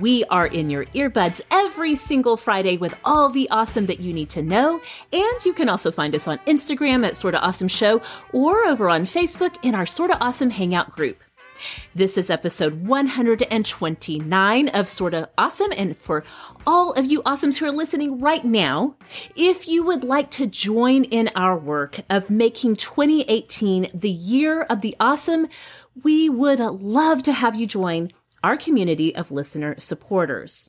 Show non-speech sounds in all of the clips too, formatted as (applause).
We are in your earbuds every single Friday with all the awesome that you need to know. And you can also find us on Instagram at Sorta Awesome Show or over on Facebook in our Sorta Awesome Hangout group. This is episode 129 of Sorta Awesome. And for all of you awesomes who are listening right now, if you would like to join in our work of making 2018 the year of the awesome, we would love to have you join our community of listener supporters.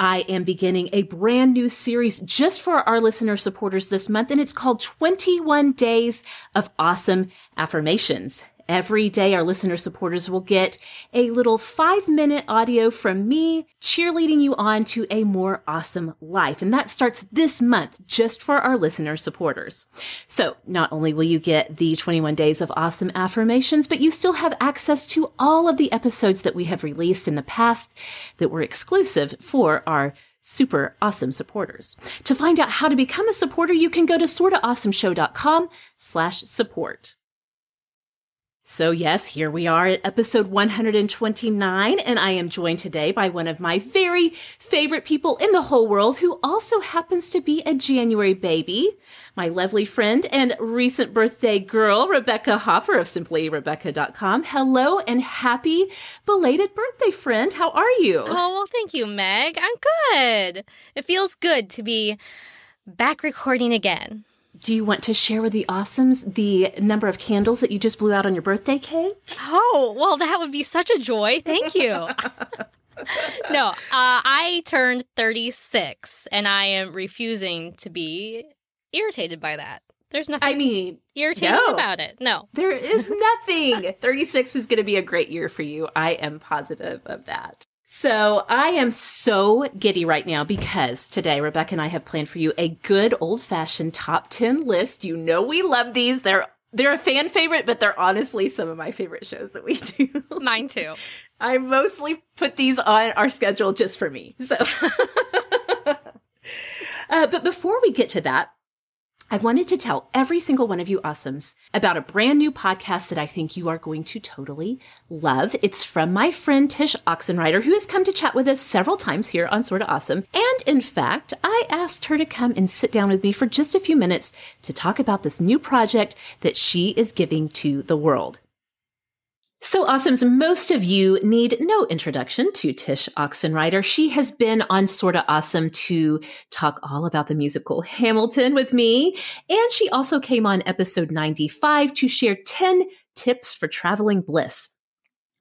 I am beginning a brand new series just for our listener supporters this month, and it's called 21 Days of Awesome Affirmations. Every day, our listener supporters will get a little five minute audio from me cheerleading you on to a more awesome life. And that starts this month just for our listener supporters. So not only will you get the 21 days of awesome affirmations, but you still have access to all of the episodes that we have released in the past that were exclusive for our super awesome supporters. To find out how to become a supporter, you can go to sortaawesomeshow.com slash support. So, yes, here we are at episode 129, and I am joined today by one of my very favorite people in the whole world who also happens to be a January baby, my lovely friend and recent birthday girl, Rebecca Hoffer of simplyrebecca.com. Hello and happy belated birthday, friend. How are you? Oh, well, thank you, Meg. I'm good. It feels good to be back recording again. Do you want to share with the awesomes the number of candles that you just blew out on your birthday cake? Oh, well, that would be such a joy. Thank you. (laughs) no, uh, I turned 36 and I am refusing to be irritated by that. There's nothing I mean, irritating no. about it. No. There is (laughs) nothing. 36 is going to be a great year for you. I am positive of that. So I am so giddy right now because today Rebecca and I have planned for you a good old fashioned top 10 list. You know, we love these. They're they're a fan favorite, but they're honestly some of my favorite shows that we (laughs) do. Mine too. I mostly put these on our schedule just for me. So, (laughs) uh, but before we get to that, I wanted to tell every single one of you awesomes about a brand new podcast that I think you are going to totally love. It's from my friend Tish Oxenreider, who has come to chat with us several times here on Sorta Awesome. And in fact, I asked her to come and sit down with me for just a few minutes to talk about this new project that she is giving to the world. So awesomes, most of you need no introduction to Tish Oxenreider. She has been on Sorta Awesome to talk all about the musical Hamilton with me. And she also came on episode 95 to share 10 tips for traveling bliss.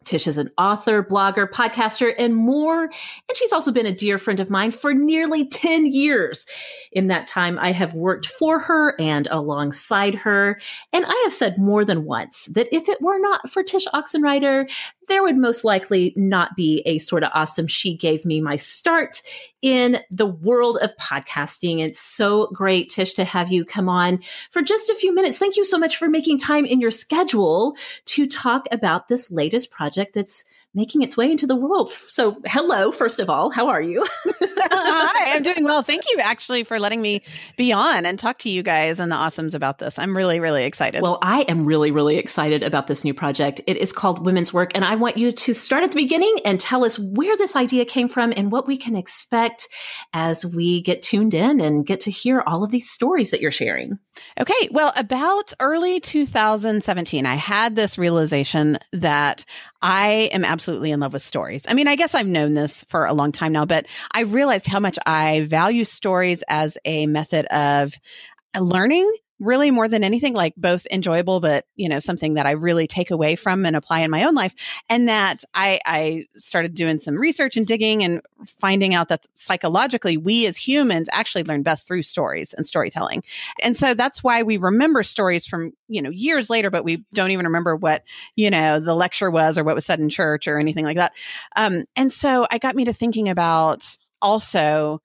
Tish is an author, blogger, podcaster, and more. And she's also been a dear friend of mine for nearly 10 years. In that time, I have worked for her and alongside her. And I have said more than once that if it were not for Tish Oxenreider, there would most likely not be a Sorta Awesome. She gave me my start in the world of podcasting. It's so great, Tish, to have you come on for just a few minutes. Thank you so much for making time in your schedule to talk about this latest project that's making its way into the world. So, hello, first of all, how are you? (laughs) Hi, I'm doing well. Thank you actually for letting me be on and talk to you guys and the awesomes about this. I'm really, really excited. Well, I am really, really excited about this new project. It is called Women's Work, and I want you to start at the beginning and tell us where this idea came from and what we can expect as we get tuned in and get to hear all of these stories that you're sharing. Okay. Well, about early 2017, I had this realization that I am absolutely in love with stories. I mean, I guess I've known this for a long time now, but I realized how much I value stories as a method of learning really more than anything like both enjoyable but you know something that i really take away from and apply in my own life and that i i started doing some research and digging and finding out that psychologically we as humans actually learn best through stories and storytelling. And so that's why we remember stories from you know years later but we don't even remember what you know the lecture was or what was said in church or anything like that. Um, and so i got me to thinking about also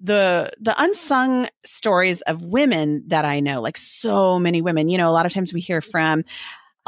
the the unsung stories of women that I know, like so many women. You know, a lot of times we hear from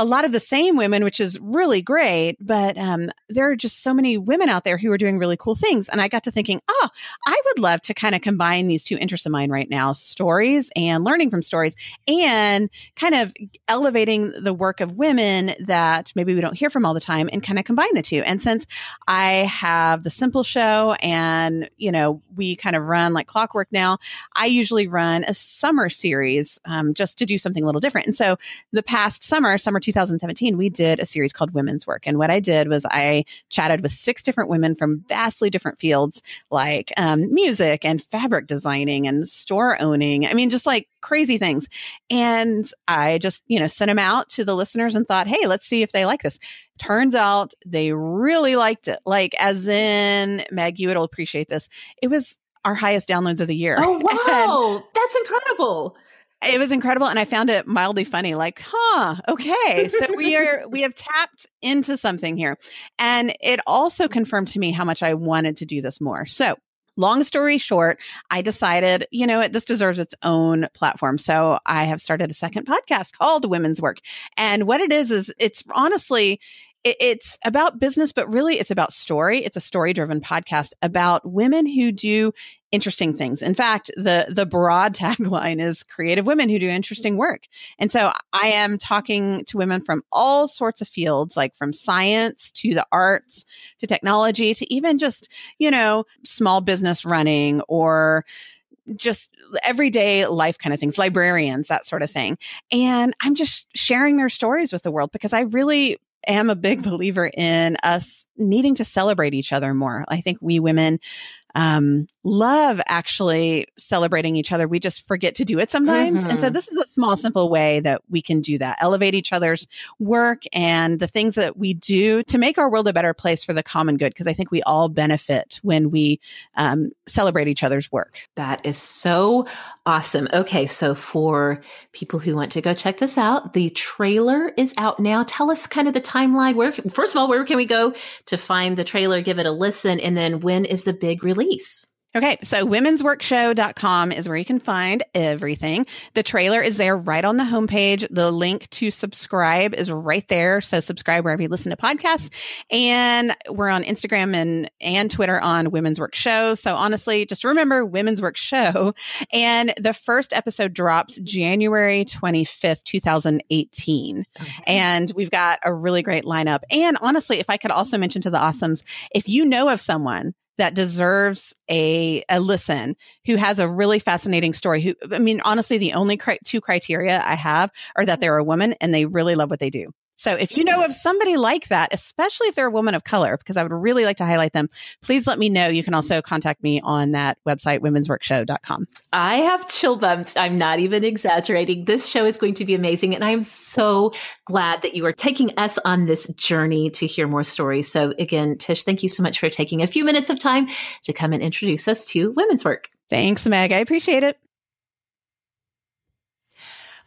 a lot of the same women, which is really great. But um, there are just so many women out there who are doing really cool things. And I got to thinking, oh, I would love to kind of combine these two interests of mine right now stories and learning from stories and kind of elevating the work of women that maybe we don't hear from all the time and kind of combine the two. And since I have the Simple Show and, you know, we kind of run like clockwork now, I usually run a summer series um, just to do something a little different. And so the past summer, summer 2017, we did a series called Women's Work. And what I did was I chatted with six different women from vastly different fields like um, music and fabric designing and store owning. I mean, just like crazy things. And I just, you know, sent them out to the listeners and thought, hey, let's see if they like this. Turns out they really liked it. Like, as in, Meg, you would appreciate this. It was our highest downloads of the year. Oh, (laughs) wow. That's incredible it was incredible and i found it mildly funny like huh okay so we (laughs) are we have tapped into something here. And it also confirmed to me how much i wanted to do this more. So long story short i decided you know this deserves its own platform. So i have started a second podcast called women's work and what it is is it's honestly it's about business, but really it's about story. It's a story driven podcast about women who do interesting things. In fact, the the broad (laughs) tagline is creative women who do interesting work. And so I am talking to women from all sorts of fields like from science to the arts to technology to even just, you know, small business running or just everyday life kind of things, librarians, that sort of thing. And I'm just sharing their stories with the world because I really am a big believer in us needing to celebrate each other more. I think we women um, love actually celebrating each other. We just forget to do it sometimes. Mm-hmm. And so mm-hmm. this is a small, simple way that we can do that, elevate each other's work and the things that we do to make our world a better place for the common good. Cause I think we all benefit when we um, celebrate each other's work. That is so awesome. Okay. So for people who want to go check this out, the trailer is out now. Tell us kind of the timeline. Where, first of all, where can we go to find the trailer, give it a listen? And then when is the big release? Release. Okay, so womensworkshow.com is where you can find everything. The trailer is there right on the homepage. The link to subscribe is right there. So subscribe wherever you listen to podcasts. And we're on Instagram and, and Twitter on Women's Work Show. So honestly, just remember Women's Work Show. And the first episode drops January 25th, 2018. Okay. And we've got a really great lineup. And honestly, if I could also mention to the awesomes, if you know of someone that deserves a, a listen who has a really fascinating story who i mean honestly the only cri- two criteria i have are that they're a woman and they really love what they do so if you know of somebody like that, especially if they're a woman of color, because I would really like to highlight them, please let me know. You can also contact me on that website, womensworkshow.com. I have chill bumps. I'm not even exaggerating. This show is going to be amazing. And I'm so glad that you are taking us on this journey to hear more stories. So again, Tish, thank you so much for taking a few minutes of time to come and introduce us to women's work. Thanks, Meg. I appreciate it.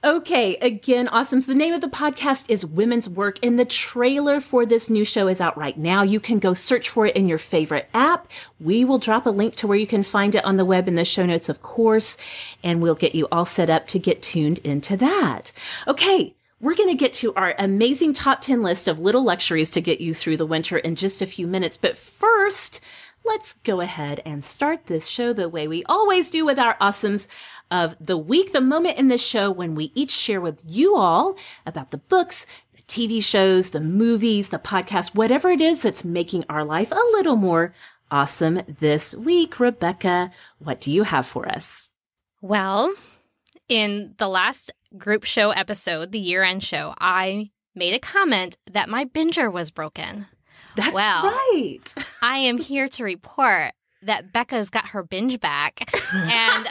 Okay, again, awesome. So the name of the podcast is Women's Work, and the trailer for this new show is out right now. You can go search for it in your favorite app. We will drop a link to where you can find it on the web in the show notes, of course, and we'll get you all set up to get tuned into that. Okay, We're going to get to our amazing top 10 list of little luxuries to get you through the winter in just a few minutes. But first, let's go ahead and start this show the way we always do with our awesomes of the week, the moment in this show when we each share with you all about the books, the TV shows, the movies, the podcast, whatever it is that's making our life a little more awesome this week. Rebecca, what do you have for us? Well, in the last group show episode, the year end show, I made a comment that my binger was broken. That's well, right. I am here to report that Becca's got her binge back. (laughs) and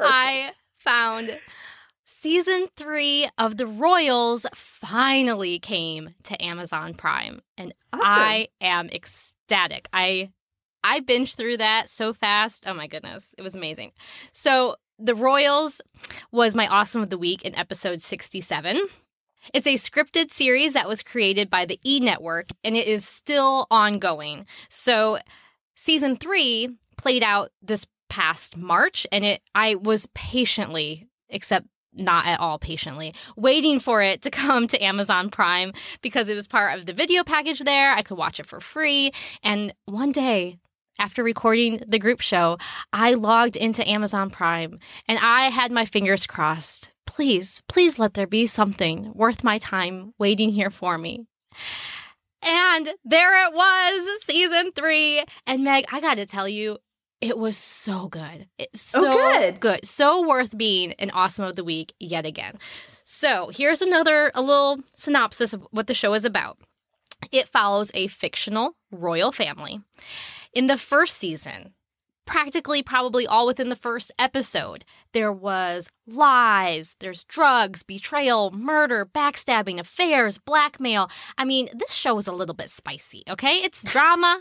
I found season three of The Royals finally came to Amazon Prime. And Awesome. I am ecstatic. I I binged through that so fast. Oh my goodness. It was amazing. So The Royals was my awesome of the week in episode 67. It's a scripted series that was created by the E Network and it is still ongoing. So season 3 played out this past March and it I was patiently except not at all patiently waiting for it to (laughs) come to Amazon Prime because it was part of the video package there. I could watch it for free and one day after recording the group show, I logged into Amazon Prime and I had my fingers crossed. Please, please let there be something worth my time waiting here for me. And there it was, season three. And Meg, I got to tell you, it was so good. It's Oh, so good. So worth being an awesome of the week yet again. So here's another, a little synopsis of what the show is about. It follows a fictional royal family. In the first season, practically probably all within the first episode, there was lies, there's drugs, betrayal, murder, backstabbing, affairs, blackmail. I mean, this show is a little bit spicy, okay? It's drama,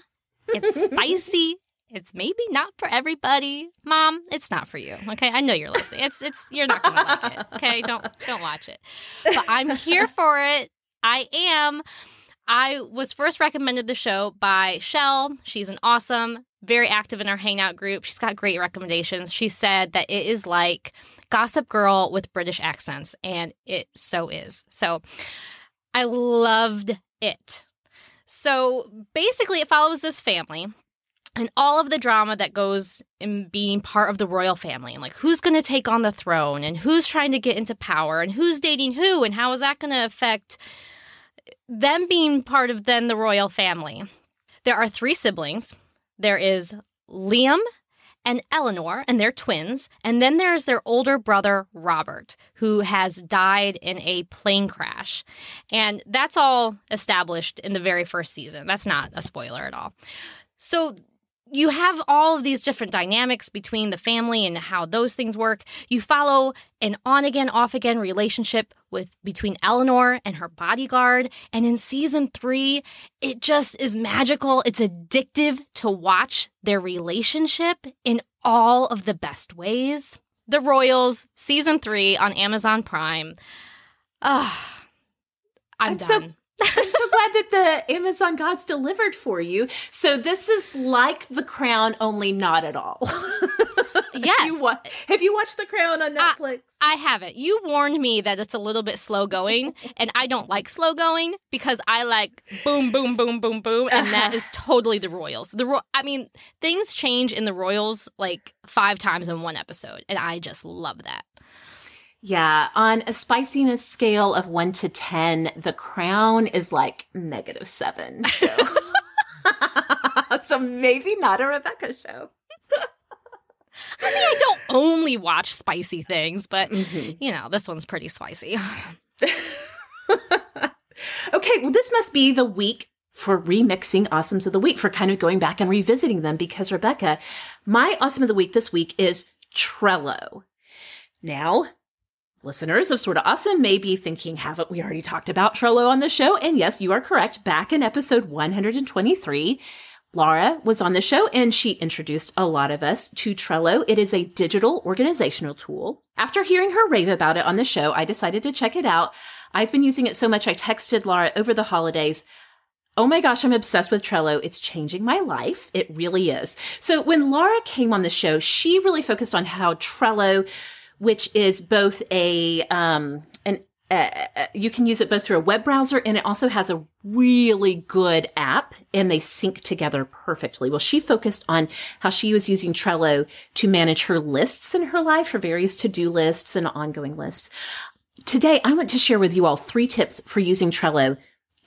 it's (laughs) spicy. It's maybe not for everybody. Mom, it's not for you. Okay? I know you're listening. It's it's you're not to like it. Okay? Don't don't watch it. But I'm here for it. I am. I was first recommended the show by Shell. She's an awesome, very active in our hangout group. She's got great recommendations. She said that it is like Gossip Girl with British accents, and it so is. So I loved it. So basically, it follows this family and all of the drama that goes in being part of the royal family and like who's going to take on the throne and who's trying to get into power and who's dating who and how is that going to affect them being part of then the royal family. There are three siblings. There is Liam and Eleanor, and they're twins. And then there's their older brother, Robert, who has died in a plane crash. And that's all established in the very first season. That's not a spoiler at all. So you have all of these different dynamics between the family and how those things work. You follow an on again, off again relationship with between Eleanor and her bodyguard. And in season three, it just is magical. It's addictive to watch their relationship in all of the best ways. The Royals, season three on Amazon Prime. Ah, I'm, I'm so- done. I'm so glad that the Amazon gods delivered for you. So this is like The Crown, only not at all. (laughs) Yes. Have you, wa- have you watched The Crown on Netflix? I haven't. You warned me that it's a little bit slow going, (laughs) and I don't like slow going because I like boom, boom, boom, boom, boom, and that Uh-huh. is totally the Royals. The Ro- I mean, things change in the Royals like five times in one episode, and I just love that. Yeah, on a spiciness scale of one to 10, The Crown is like negative seven. So, (laughs) so maybe not a Rebecca show. (laughs) I mean, I don't only watch spicy things, but Mhm. you know, this one's pretty spicy. (laughs) okay, well, this must be the week for remixing Awesomes of the Week, for kind of going back and revisiting them because, Rebecca, my Awesome of the Week this week is Trello. Now, listeners of Sorta Awesome may be thinking, haven't we already talked about Trello on the show? And yes, you are correct. Back in episode 123, Laura was on the show and she introduced a lot of us to Trello. It is a digital organizational tool. After hearing her rave about it on the show, I decided to check it out. I've been using it so much, I texted Laura over the holidays. Oh my gosh, I'm obsessed with Trello. It's changing my life. It really is. So when Laura came on the show, she really focused on how Trello which is both a um, an uh, uh, you can use it both through a web browser and it also has a really good app and they sync together perfectly. Well, she focused on how she was using Trello to manage her lists in her life, her various to-do lists and ongoing lists. Today, I want to share with you all three tips for using Trello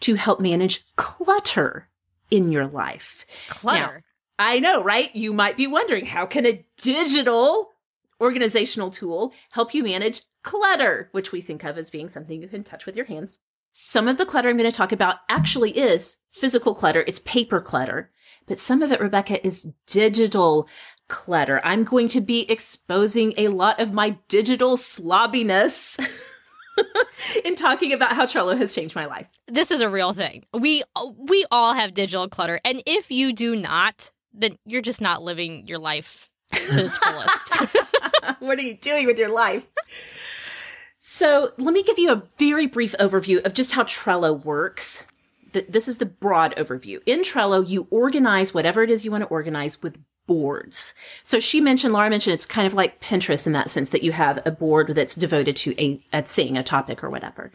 to help manage clutter in your life. Clutter. Now, I know, right? You might be wondering, how can a digital organizational tool help you manage clutter, which we think of as being something you can touch with your hands. Some of the clutter I'm going to talk about actually is physical clutter. It's paper clutter, but some of it, Rebecca, is digital clutter. I'm going to be exposing a lot of my digital slobbiness. (laughs) in talking about how Trello has changed my life. This is a real thing. We we all have digital clutter, and if you do not, then you're just not living your life to its fullest. (laughs) (laughs) what are you doing with your life? So, let me give you a very brief overview of just how Trello works. This is the broad overview. In Trello, you organize whatever it is you want to organize with boards. So she mentioned, Laura mentioned, it's kind of like Pinterest in that sense that you have a board that's devoted to a, a thing, a topic or whatever.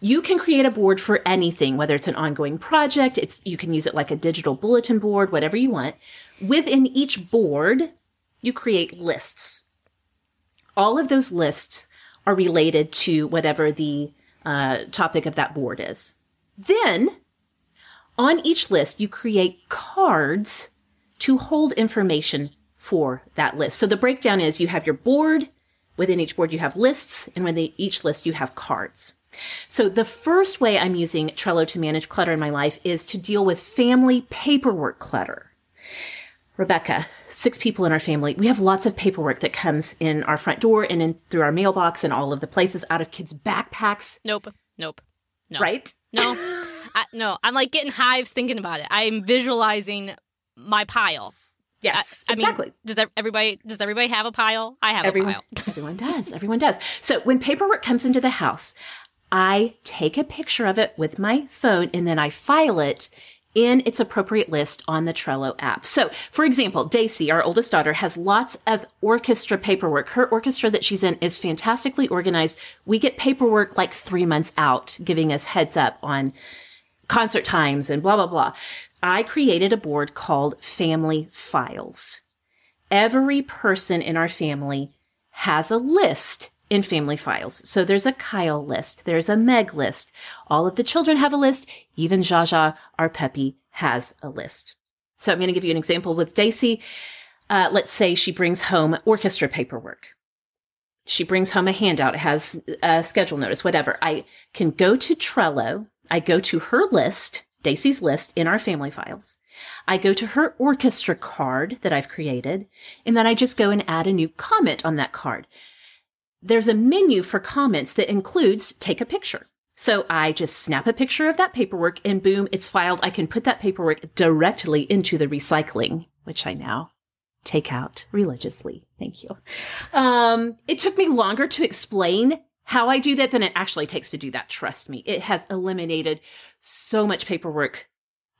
You can create a board for anything, whether it's an ongoing project, it's, you can use it like a digital bulletin board, whatever you want. Within each board, you create lists. All of those lists are related to whatever the uh, topic of that board is. Then, on each list, you create cards to hold information for that list. So the breakdown is you have your board. Within each board, you have lists, and within each list, you have cards. So the first way I'm using Trello to manage clutter in my life is to deal with family paperwork clutter. Rebecca, six people in our family. We have lots of paperwork that comes in our front door and in through our mailbox and all of the places out of kids' backpacks. Nope. Nope. No. Right? No. (laughs) I, no. I'm like getting hives thinking about it. I'm visualizing my pile. Yes, I, I exactly. Mean, does everybody does everybody have a pile? I have everyone, a pile. (laughs) everyone does. Everyone does. So when paperwork comes into the house, I take a picture of it with my phone and then I file it in its appropriate list on the Trello app. So, for example, Daisy, our oldest daughter, has lots of orchestra paperwork. Her orchestra that she's in is fantastically organized. We get paperwork like three months out, giving us heads up on concert times and blah, blah, blah. I created a board called Family Files. Every person in our family has a list in family files. So there's a Kyle list. There's a Meg list. All of the children have a list. Even Jaja, our Peppy, has a list. So I'm going to give you an example with Daisy. Uh, let's say she brings home orchestra paperwork. She brings home a handout. It has a schedule notice, whatever. I can go to Trello. I go to her list, Daisy's list in our family files. I go to her orchestra card that I've created, and then I just go and add a new comment on that card there's a menu for comments that includes take a picture. So I just snap a picture of that paperwork and boom, it's filed. I can put that paperwork directly into the recycling, which I now take out religiously. Thank you. Um, it took me longer to explain how I do that than it actually takes to do that. Trust me. It has eliminated so much paperwork,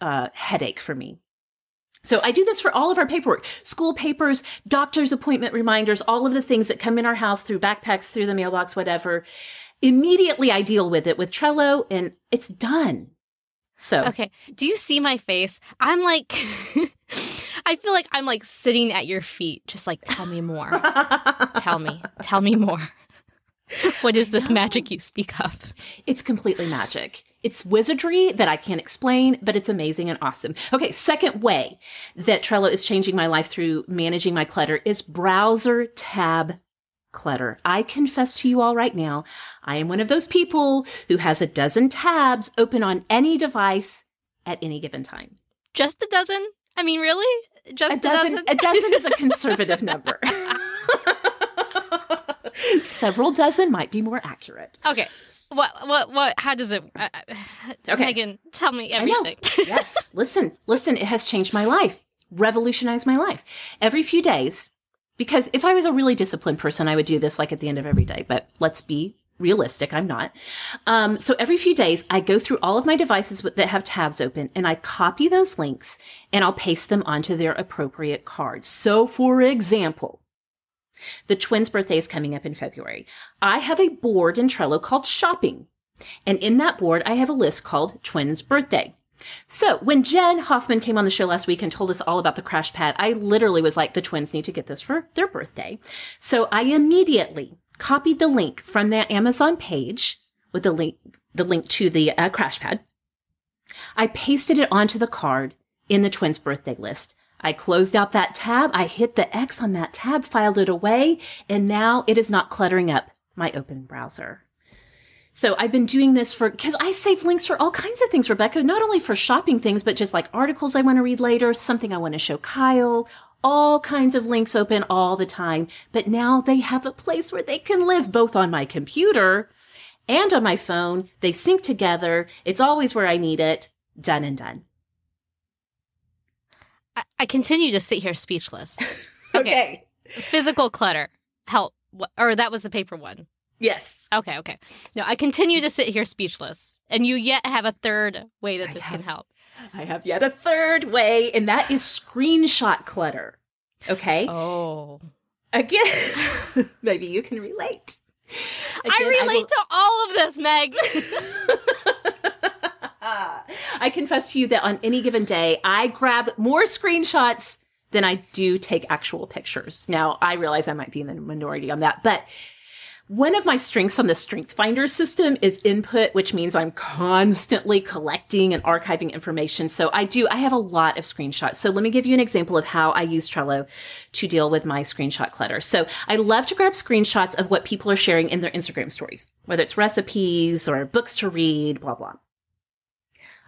uh, headache for me. So I do this for all of our paperwork, school papers, doctor's appointment reminders, all of the things that come in our house through backpacks, through the mailbox, whatever. Immediately I deal with it with Trello and it's done. So. Okay. Do you see my face? I'm like, (laughs) I feel like I'm like sitting at your feet, just like, tell me more. tell me. Tell me more. (laughs) what is this magic you speak of? It's completely magic. It's wizardry that I can't explain, but it's amazing and awesome. Okay, second way that Trello is changing my life through managing my clutter is browser tab clutter. I confess to you all right now, I am one of those people who has a dozen tabs open on any device at any given time. Just a dozen? I mean, really? Just a, a dozen? dozen? a dozen is a conservative number. (laughs) (laughs) Several dozen might be more accurate. Okay. What what what how does it uh, uh okay. Megan, tell me everything. (laughs) yes. Listen, listen, it has changed my life. Revolutionized my life. Every few days because if I was a really disciplined person, I would do this like at the end of every day, but let's be realistic. I'm not. Um, so every few days, I go through all of my devices that have tabs open and I copy those links and I'll paste them onto their appropriate cards. So for example, The twins' birthday is coming up in February. I have a board in Trello called Shopping. And in that board, I have a list called Twins' Birthday. So when Jen Hoffman came on the show last week and told us all about the crash pad, I literally was like, the twins need to get this for their birthday. So I immediately copied the link from that Amazon page with the link, the link to the uh, crash pad. I pasted it onto the card in the twins' birthday list. I closed out that tab. I hit the X on that tab, filed it away, and now it is not cluttering up my open browser. So I've been doing this for, cause I save links for all kinds of things, Rebecca, not only for shopping things, but just like articles I want to read later, something I want to show Kyle, all kinds of links open all the time. But now they have a place where they can live both on my computer and on my phone. They sync together. It's always where I need it. Done and done. I, I continue to sit here speechless. (laughs) Okay. Physical clutter. Help. Or that was the paper one. Yes. Okay, okay. No, I continue to sit here speechless. And you yet have a third way that I this have- can help. I have yet a third way, and that is screenshot clutter. Okay. Oh. Again, (laughs) maybe you can relate. I Again, relate will- to all of this, Meg. (laughs) (laughs) I confess to you that on any given day, I grab more screenshots than I do take actual pictures. Now, I realize I might be in the minority on that, but one of my strengths on the Strength Finder system is input, which means I'm constantly collecting and archiving information. So I do, I have a lot of screenshots. So let me give you an example of how I use Trello to deal with my screenshot clutter. So I love to grab screenshots of what people are sharing in their Instagram stories, whether it's recipes or books to read, blah, blah.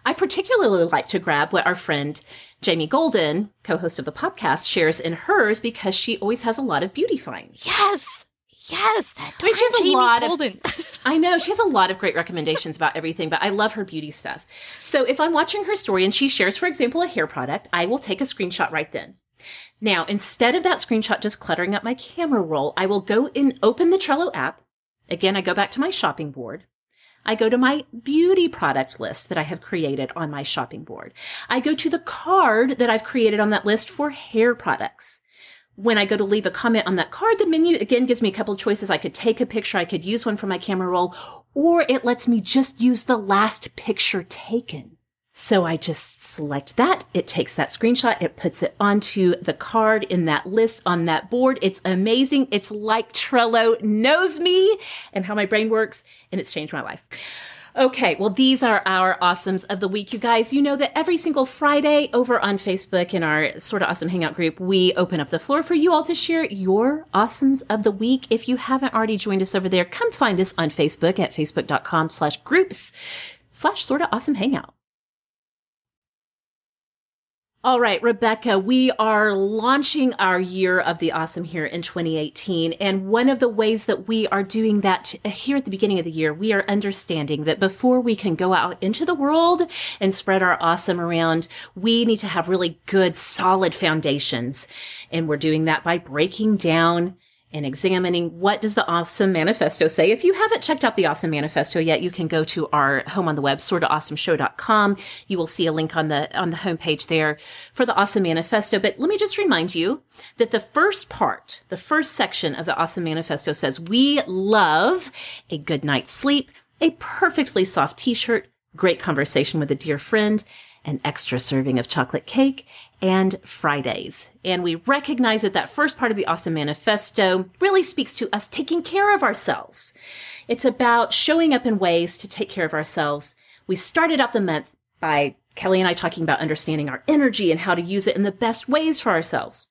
I particularly like to grab what our friend Jamie Golden, co-host of the podcast, shares in hers because she always has a lot of beauty finds. yes. Yes. That I mean, she has a Jamie lot of- Golden. (laughs) I know she has a lot of great recommendations about everything, but I love her beauty stuff. So if I'm watching her story and she shares, for example, a hair product, I will take a screenshot right then. Now, instead of that screenshot just cluttering up my camera roll, I will go and open the Trello app. Again, I go back to my shopping board. I go to my beauty product list that I have created on my shopping board. I go to the card that I've created on that list for hair products when I go to leave a comment on that card, the menu again gives me a couple choices. I could take a picture, I could use one for my camera roll, or it lets me just use the last picture taken. So I just select that. It takes that screenshot. It puts it onto the card in that list on that board. It's amazing. It's like Trello knows me and how my brain works and it's changed my life. Okay, well, these are our awesomes of the week, you guys. You know that every single Friday over on Facebook in our Sorta Awesome hangout group, we open up the floor for you all to share your awesomes of the week. If you haven't already joined us over there, come find us on Facebook at facebook.com slash groups slash Sorta Awesome hangout. All right, Rebecca, we are launching our year of the awesome here in 2018. And one of the ways that we are doing that here at the beginning of the year, we are understanding that before we can go out into the world and spread our awesome around, we need to have really good, solid foundations. And we're doing that by breaking down and examining what does the awesome manifesto say. If you haven't checked out the awesome manifesto yet you can go to our home on the web sortaawesomeshow.com you will see a link on the on the homepage there for the awesome manifesto. But let me just remind you that the first part the first section of the awesome manifesto says we love a good night's sleep a perfectly soft t-shirt great conversation with a dear friend an extra serving of chocolate cake, and Fridays. And we recognize that that first part of the Awesome Manifesto really speaks to us taking care of ourselves. It's about showing up in ways to take care of ourselves. We started out the month by Kelly and I talking about understanding our energy and how to use it in the best ways for ourselves.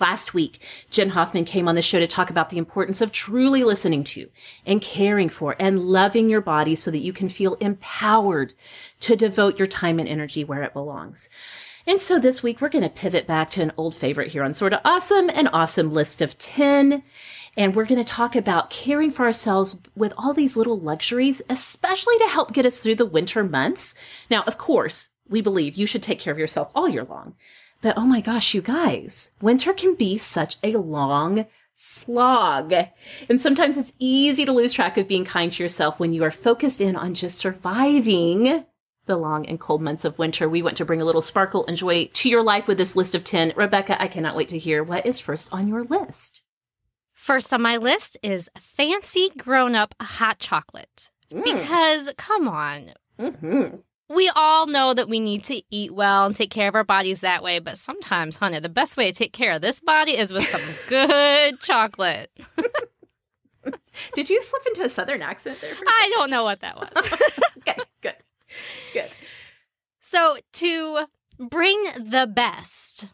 Last week, Jen Hoffman came on the show to talk about the importance of truly listening to and caring for and loving your body so that you can feel empowered to devote your time and energy where it belongs. And so this week, we're going to pivot back to an old favorite here on Sorta Awesome, an awesome list of 10. And we're going to talk about caring for ourselves with all these little luxuries, especially to help get us through the winter months. Now, of course, we believe you should take care of yourself all year long. But oh my gosh, you guys, winter can be such a long slog. And sometimes it's easy to lose track of being kind to yourself when you are focused in on just surviving the long and cold months of winter. We want to bring a little sparkle and joy to your life with this list of 10. Rebecca, I cannot wait to hear what is first on your list. First on my list is fancy grown up hot chocolate. Because, come on, Mm-hmm. We all know that we need to eat well and take care of our bodies that way. But sometimes, honey, the best way to take care of this body is with some (laughs) good chocolate. (laughs) Did you slip into a southern accent there? For a I don't know what that was. (laughs) okay, good, good. So, to bring the best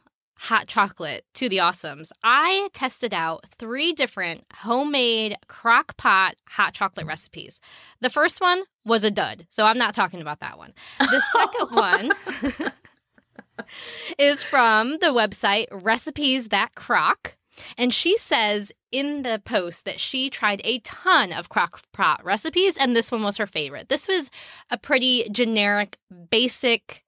hot chocolate to the awesomes, I tested out three different homemade crock pot hot chocolate recipes. The first one was a dud, so I'm not talking about that one. The (laughs) second one (laughs) is from the website Recipes That Crock. And she says in the post that she tried a ton of crock pot recipes, and this one was her favorite. This was a pretty generic, basic,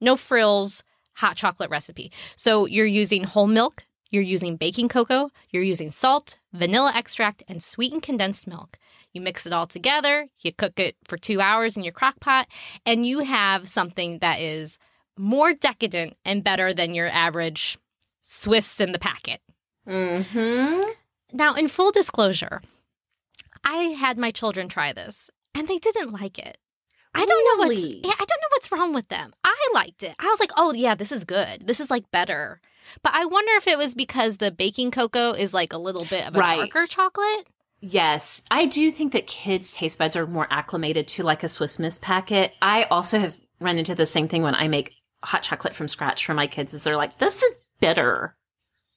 no frills hot chocolate recipe. So you're using whole milk, you're using baking cocoa, you're using salt, vanilla extract, and sweetened condensed milk. You mix it all together, you cook it for two hours in your crock pot, and you have something that is more decadent and better than your average Swiss in the packet. Mm-hmm. Now, in full disclosure, I had my children try this and they didn't like it. I don't know what's yeah, eh, I don't know what's wrong with them. I liked it. I was like, "Oh yeah, this is good. This is like better." But I wonder if it was because the baking cocoa is like a little bit of a Right. darker chocolate. Yes, I do think that kids' taste buds are more acclimated to like a Swiss Miss packet. I also have run into the same thing when I make hot chocolate from scratch for my kids. Is they're like, "This is bitter."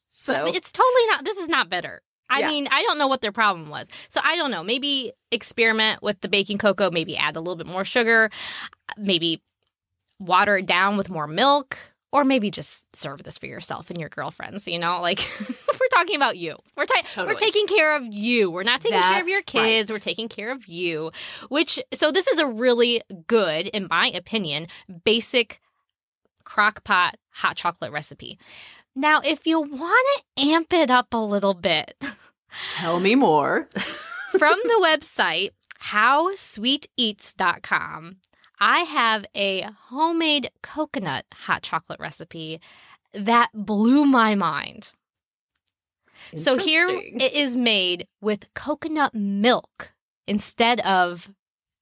So It's totally not. This is not bitter. I Yeah. mean, I don't know what their problem was. So I don't know. Maybe experiment with the baking cocoa. Maybe add a little bit more sugar. Maybe water it down with more milk. Or maybe just serve this for yourself and your girlfriends. You know, like (laughs) we're talking about you. We're ta- Totally. we're taking care of you. We're not taking care of your kids. right. We're taking care of you. Which so this is a really good, in my opinion, basic crock pot hot chocolate recipe. Now, if you want to amp it up a little bit, (laughs) tell me more. (laughs) from the (laughs) website howsweeteats.com, I have a homemade coconut hot chocolate recipe that blew my mind. So here it is made with coconut milk instead of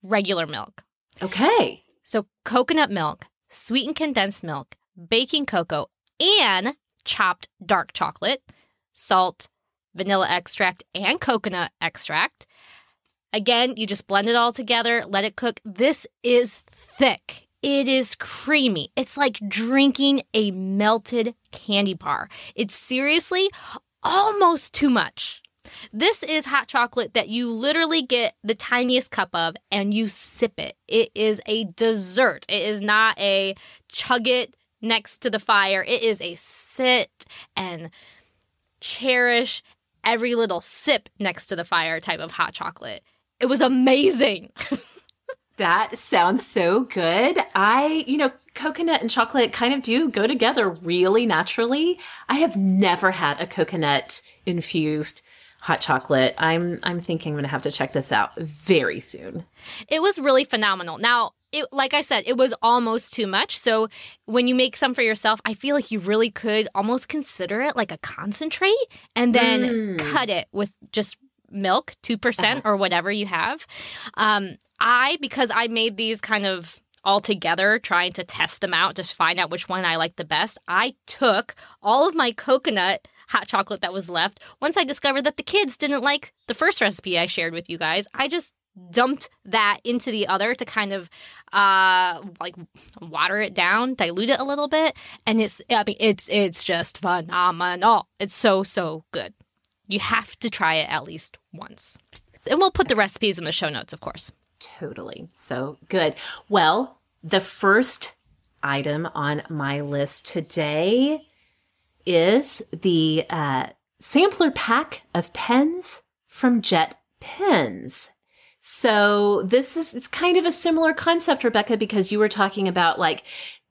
regular milk. okay. So coconut milk, sweetened condensed milk, baking cocoa, and chopped dark chocolate, salt, vanilla extract, and coconut extract. Again, you just blend it all together, let it cook. This is thick. It is creamy. It's like drinking a melted candy bar. It's seriously almost too much. This is hot chocolate that you literally get the tiniest cup of and you sip it. It is a dessert. It is not a chug it next to the fire. It is a sit and cherish every little sip next to the fire type of hot chocolate. It was amazing. (laughs) That sounds so good. I, you know, coconut and chocolate kind of do go together really naturally. I have never had a coconut infused hot chocolate. I'm I'm thinking I'm going to have to check this out very soon. It was really phenomenal. Now, it, like I said, it was almost too much. So when you make some for yourself, I feel like you really could almost consider it like a concentrate and then Mm. cut it with just milk, 2% or whatever you have. Um, I, because I made these kind of all together, trying to test them out, just find out which one I like the best, I took all of my coconut hot chocolate that was left. Once I discovered that the kids didn't like the first recipe I shared with you guys, I just dumped that into the other to kind of uh like water it down dilute it a little bit and it's i mean it's it's just phenomenal it's so so good you have to try it at least once and we'll put the recipes in the show notes of course Totally. So good. Well, the first item on my list today is the uh, sampler pack of pens from Jet Pens. So this is it's kind of a similar concept, Rebecca, because you were talking about like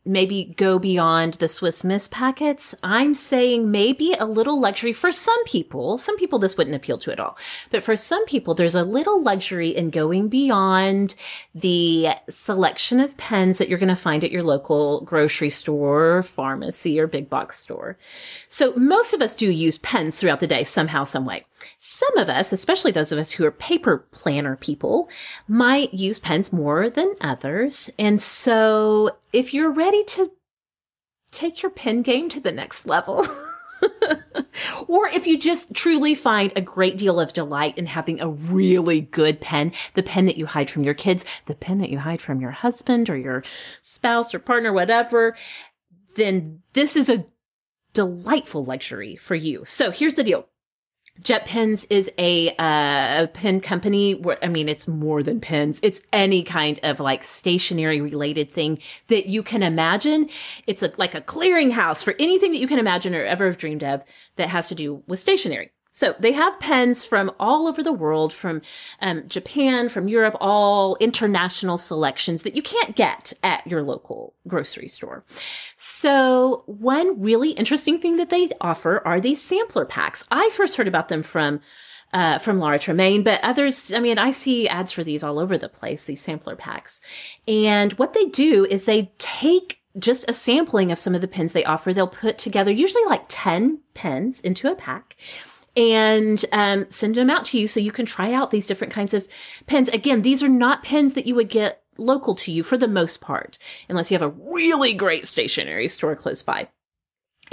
maybe go beyond the Swiss Miss packets. I'm saying maybe a little luxury for some people. Some people this wouldn't appeal to at all. But for some people, there's a little luxury in going beyond the selection of pens that you're going to find at your local grocery store, pharmacy, or big box store. So most of us do use pens throughout the day somehow, some way. Some of us, especially those of us who are paper planner people, might use pens more than others. And so if you're ready to take your pen game to the next level, (laughs) or if you just truly find a great deal of delight in having a really good pen, the pen that you hide from your kids, the pen that you hide from your husband or your spouse or partner, whatever, then this is a delightful luxury for you. So here's the deal. Jet Pens is a, uh, pen company. Where, I mean, it's more than pens. It's any kind of like stationery related thing that you can imagine. It's a, like a clearinghouse for anything that you can imagine or ever have dreamed of that has to do with stationery. So they have pens from all over the world, from um, Japan, from Europe, all international selections that you can't get at your local grocery store. So one really interesting thing that they offer are these sampler packs. I first heard about them from uh, from Laura Tremaine, but others, I mean, I see ads for these all over the place, these sampler packs. And what they do is they take just a sampling of some of the pens they offer. They'll put together usually like 10 pens into a pack and um, send them out to you so you can try out these different kinds of pens. Again, these are not pens that you would get local to you for the most part, unless you have a really great stationery store close by.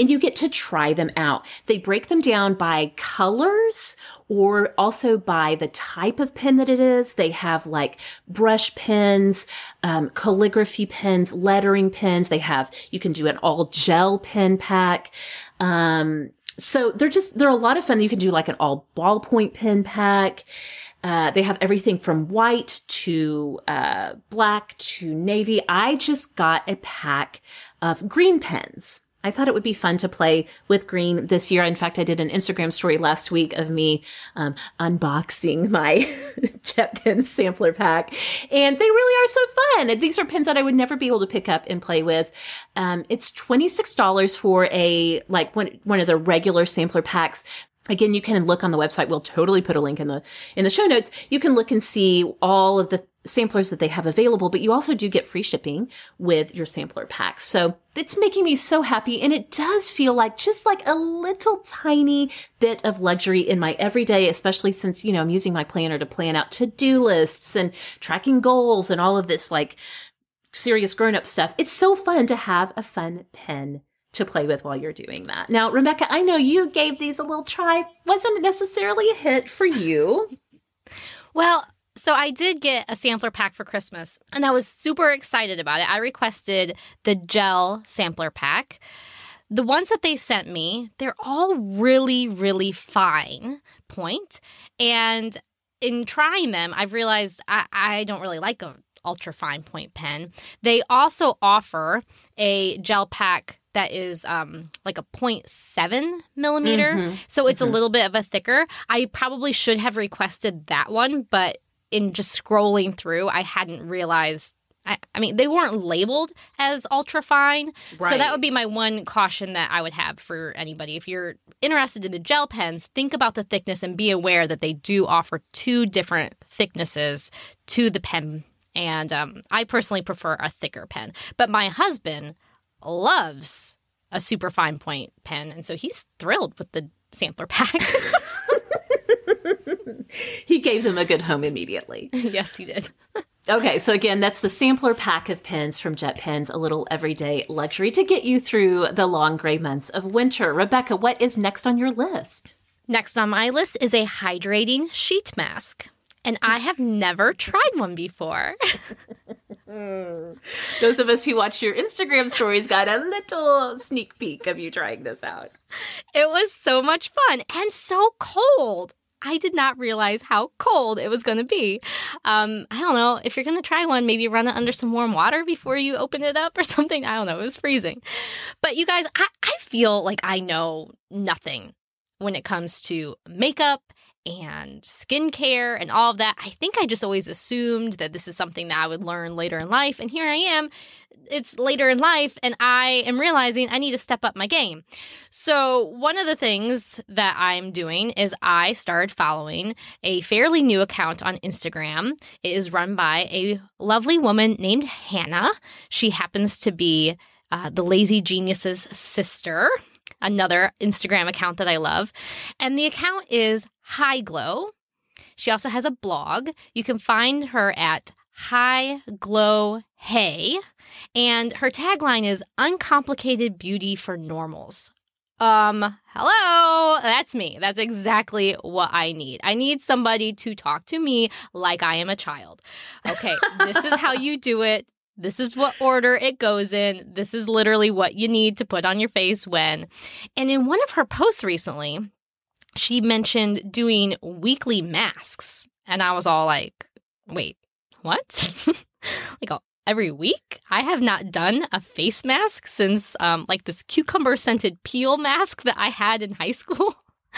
And you get to try them out. They break them down by colors or also by the type of pen that it is. They have like brush pens, um, calligraphy pens, lettering pens. They have, you can do an all gel pen pack. Um, so they're just, they're a lot of fun. You can do like an all ballpoint pen pack. Uh, they have everything from white to uh, black to navy. I just got a pack of green pens. I thought it would be fun to play with green this year. In fact, I did an Instagram story last week of me um, unboxing my (laughs) jet sampler pack, and they really are so fun. These are pens that I would never be able to pick up and play with. Um, it's twenty six dollars for a like one one of the regular sampler packs. Again, you can look on the website. We'll totally put a link in the in the show notes. You can look and see all of the samplers that they have available, but you also do get free shipping with your sampler packs. So it's making me so happy. And it does feel like just like a little tiny bit of luxury in my everyday, especially since, you know, I'm using my planner to plan out to-do lists and tracking goals and all of this like serious grown up stuff. It's so fun to have a fun pen to play with while you're doing that. Now, Rebecca, I know you gave these a little try. Wasn't necessarily a hit for you. Well, so I did get a sampler pack for Christmas and I was super excited about it. I requested the gel sampler pack. The ones that they sent me, they're all really, really fine point. And in trying them, I've realized I, I don't really like a ultra fine point pen. They also offer a gel pack that is um, like a 0.7 millimeter. Mm-hmm. So it's mm-hmm. a little bit of a thicker. I probably should have requested that one, but in just scrolling through, I hadn't realized. I, I mean, they weren't labeled as ultra fine. Right. So that would be my one caution that I would have for anybody. If you're interested in the gel pens, think about the thickness and be aware that they do offer two different thicknesses to the pen. And um, I personally prefer a thicker pen. But my husband loves a super fine point pen. And so he's thrilled with the sampler pack. (laughs) he gave them a good home immediately. (laughs) yes, he did. okay, so again, that's the sampler pack of pens from Jet Pens, a little everyday luxury to get you through the long gray months of winter. Rebecca, what is next on your list? Next on my list is a hydrating sheet mask. And I have never tried one before. (laughs) Those of us who watched your Instagram stories got a little sneak peek of you trying this out. It was so much fun and so cold. I did not realize how cold it was going to be. Um, I don't know. If you're going to try one, maybe run it under some warm water before you open it up or (laughs) something. I don't know. It was freezing. But you guys, I, I feel like I know nothing when it comes to makeup and skincare and all of that. I think I just always assumed that this is something that I would learn later in life. And here I am. It's later in life, and I am realizing I need to step up my game. So, one of the things that I'm doing is I started following a fairly new account on Instagram. It is run by a lovely woman named Hannah. She happens to be uh, the Lazy Genius's sister. Another Instagram account that I love. And the account is High Glow. She also has a blog. You can find her at High Glow Hey. And her tagline is uncomplicated beauty for normals. Um, hello, that's me. That's exactly what I need. I need somebody to talk to me like I am a child. Okay, this is how (laughs) you do it. This is what order it goes in. This is literally what you need to put on your face when. And in one of her posts recently, she mentioned doing weekly masks. And I was all like, wait, what? (laughs) like every week. I have not done a face mask since um, like this cucumber scented peel mask that I had in high school. (laughs) (laughs)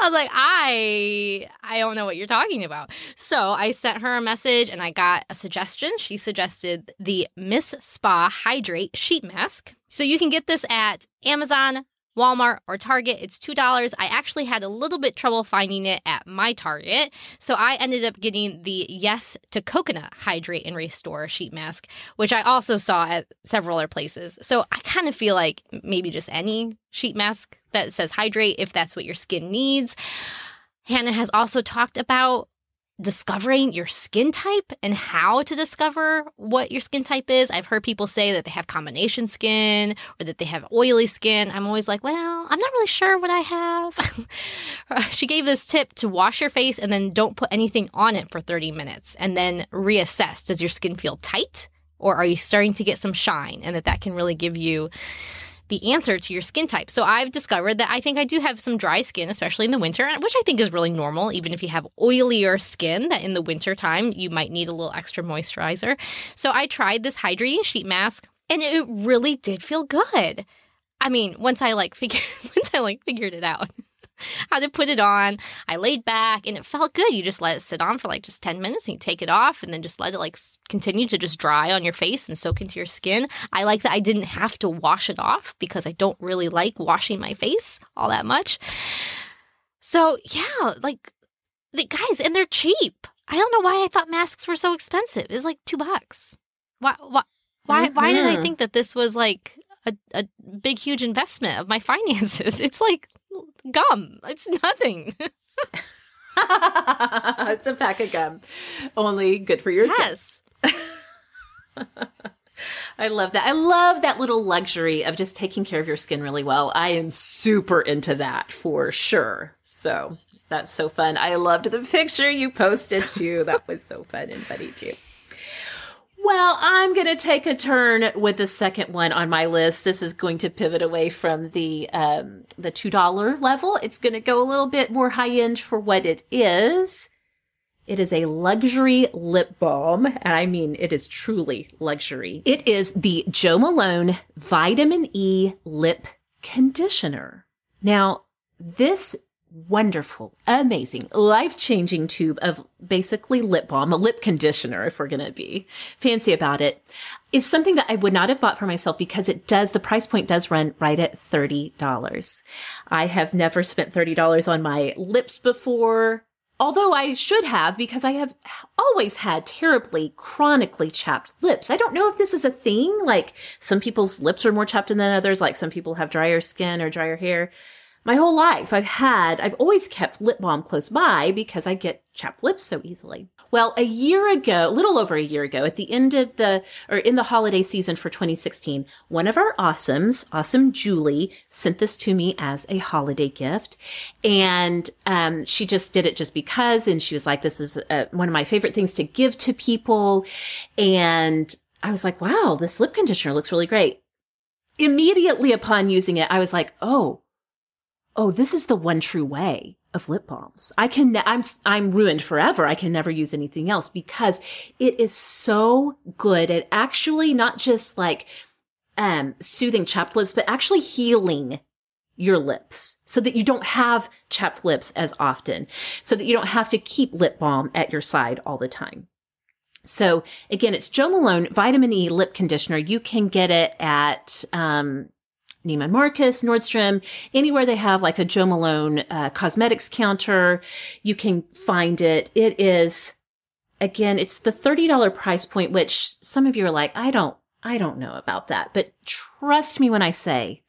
I was like, I I don't know what you're talking about. So I sent her a message and I got a suggestion. She suggested the Miss Spa Hydrate Sheet Mask. So you can get this at Amazon, Walmart or Target. It's $2. I actually had a little bit trouble finding it at my Target. So I ended up getting the Yes to Coconut Hydrate and Restore sheet mask, which I also saw at several other places. So I kind of feel like maybe just any sheet mask that says hydrate if that's what your skin needs. Hannah has also talked about discovering your skin type and how to discover what your skin type is. I've heard people say that they have combination skin or that they have oily skin. I'm always like, well, I'm not really sure what I have. (laughs) she gave this tip to wash your face and then don't put anything on it for 30 minutes and then reassess. Does your skin feel tight or are you starting to get some shine? And that that can really give you the answer to your skin type. So I've discovered that I think I do have some dry skin, especially in the winter, which I think is really normal, even if you have oilier skin, that in the winter time you might need a little extra moisturizer. So I tried this hydrating sheet mask and it really did feel good. I mean, once I like figured (laughs) once I like figured it out. (laughs) how to put it on. I laid back and it felt good. You just let it sit on for like just 10 minutes and you take it off and then just let it like continue to just dry on your face and soak into your skin. I like that I didn't have to wash it off because I don't really like washing my face all that much. So, yeah, like the guys, and they're cheap. I don't know why I thought masks were so expensive. It's like 2 bucks. Why why why, mm-hmm. why did I think that this was like a, a big huge investment of my (laughs) finances? It's like gum. It's nothing. (laughs) it's a pack of gum. Only good for your yes. skin. Yes. (laughs) I love that. I love that little luxury of just taking care of your skin really well. I am super into that for sure. So that's so fun. I loved the picture you posted too. That was so fun and funny too. Well, I'm going to take a turn with the second one on my list. This is going to pivot away from the um, the two dollar level. It's going to go a little bit more high end for what it is. It is a luxury lip balm, and I mean it is truly luxury. It is the Jo Malone Vitamin E Lip Conditioner. Now, this wonderful, amazing, life changing tube of basically lip balm, a lip conditioner, if we're going to be fancy about it, is something that I would not have bought for myself because it does, the price point does run right at $30. I have never spent $30 on my lips before. Although I should have because I have always had terribly chronically chapped lips. I don't know if this is a thing. Like some people's lips are more chapped than others. Like some people have drier skin or drier hair my whole life I've had, I've always kept lip balm close by because I get chapped lips so easily. Well, a year ago, a little over a year ago, at the end of the, or in the holiday season for 2016, one of our awesomes, awesome Julie, sent this to me as a holiday gift. And, um, she just did it just because. And she was like, this is uh, one of my favorite things to give to people. And I was like, wow, this lip conditioner looks really great. Immediately upon using it, I was like, oh, oh, this is the one true way of lip balms. I can, ne- I'm, I'm ruined forever. I can never use anything else because it is so good at actually not just like, um, soothing chapped lips, but actually healing your lips so that you don't have chapped lips as often, so that you don't have to keep lip balm at your side all the time. So again, it's Jo Malone Vitamin E Lip Conditioner. You can get it at, um, Neiman Marcus, Nordstrom, anywhere they have like a Jo Malone uh, cosmetics counter, you can find it. It is, again, it's the $30 price point, which some of you are like, I don't, I don't know about that. But trust me when I say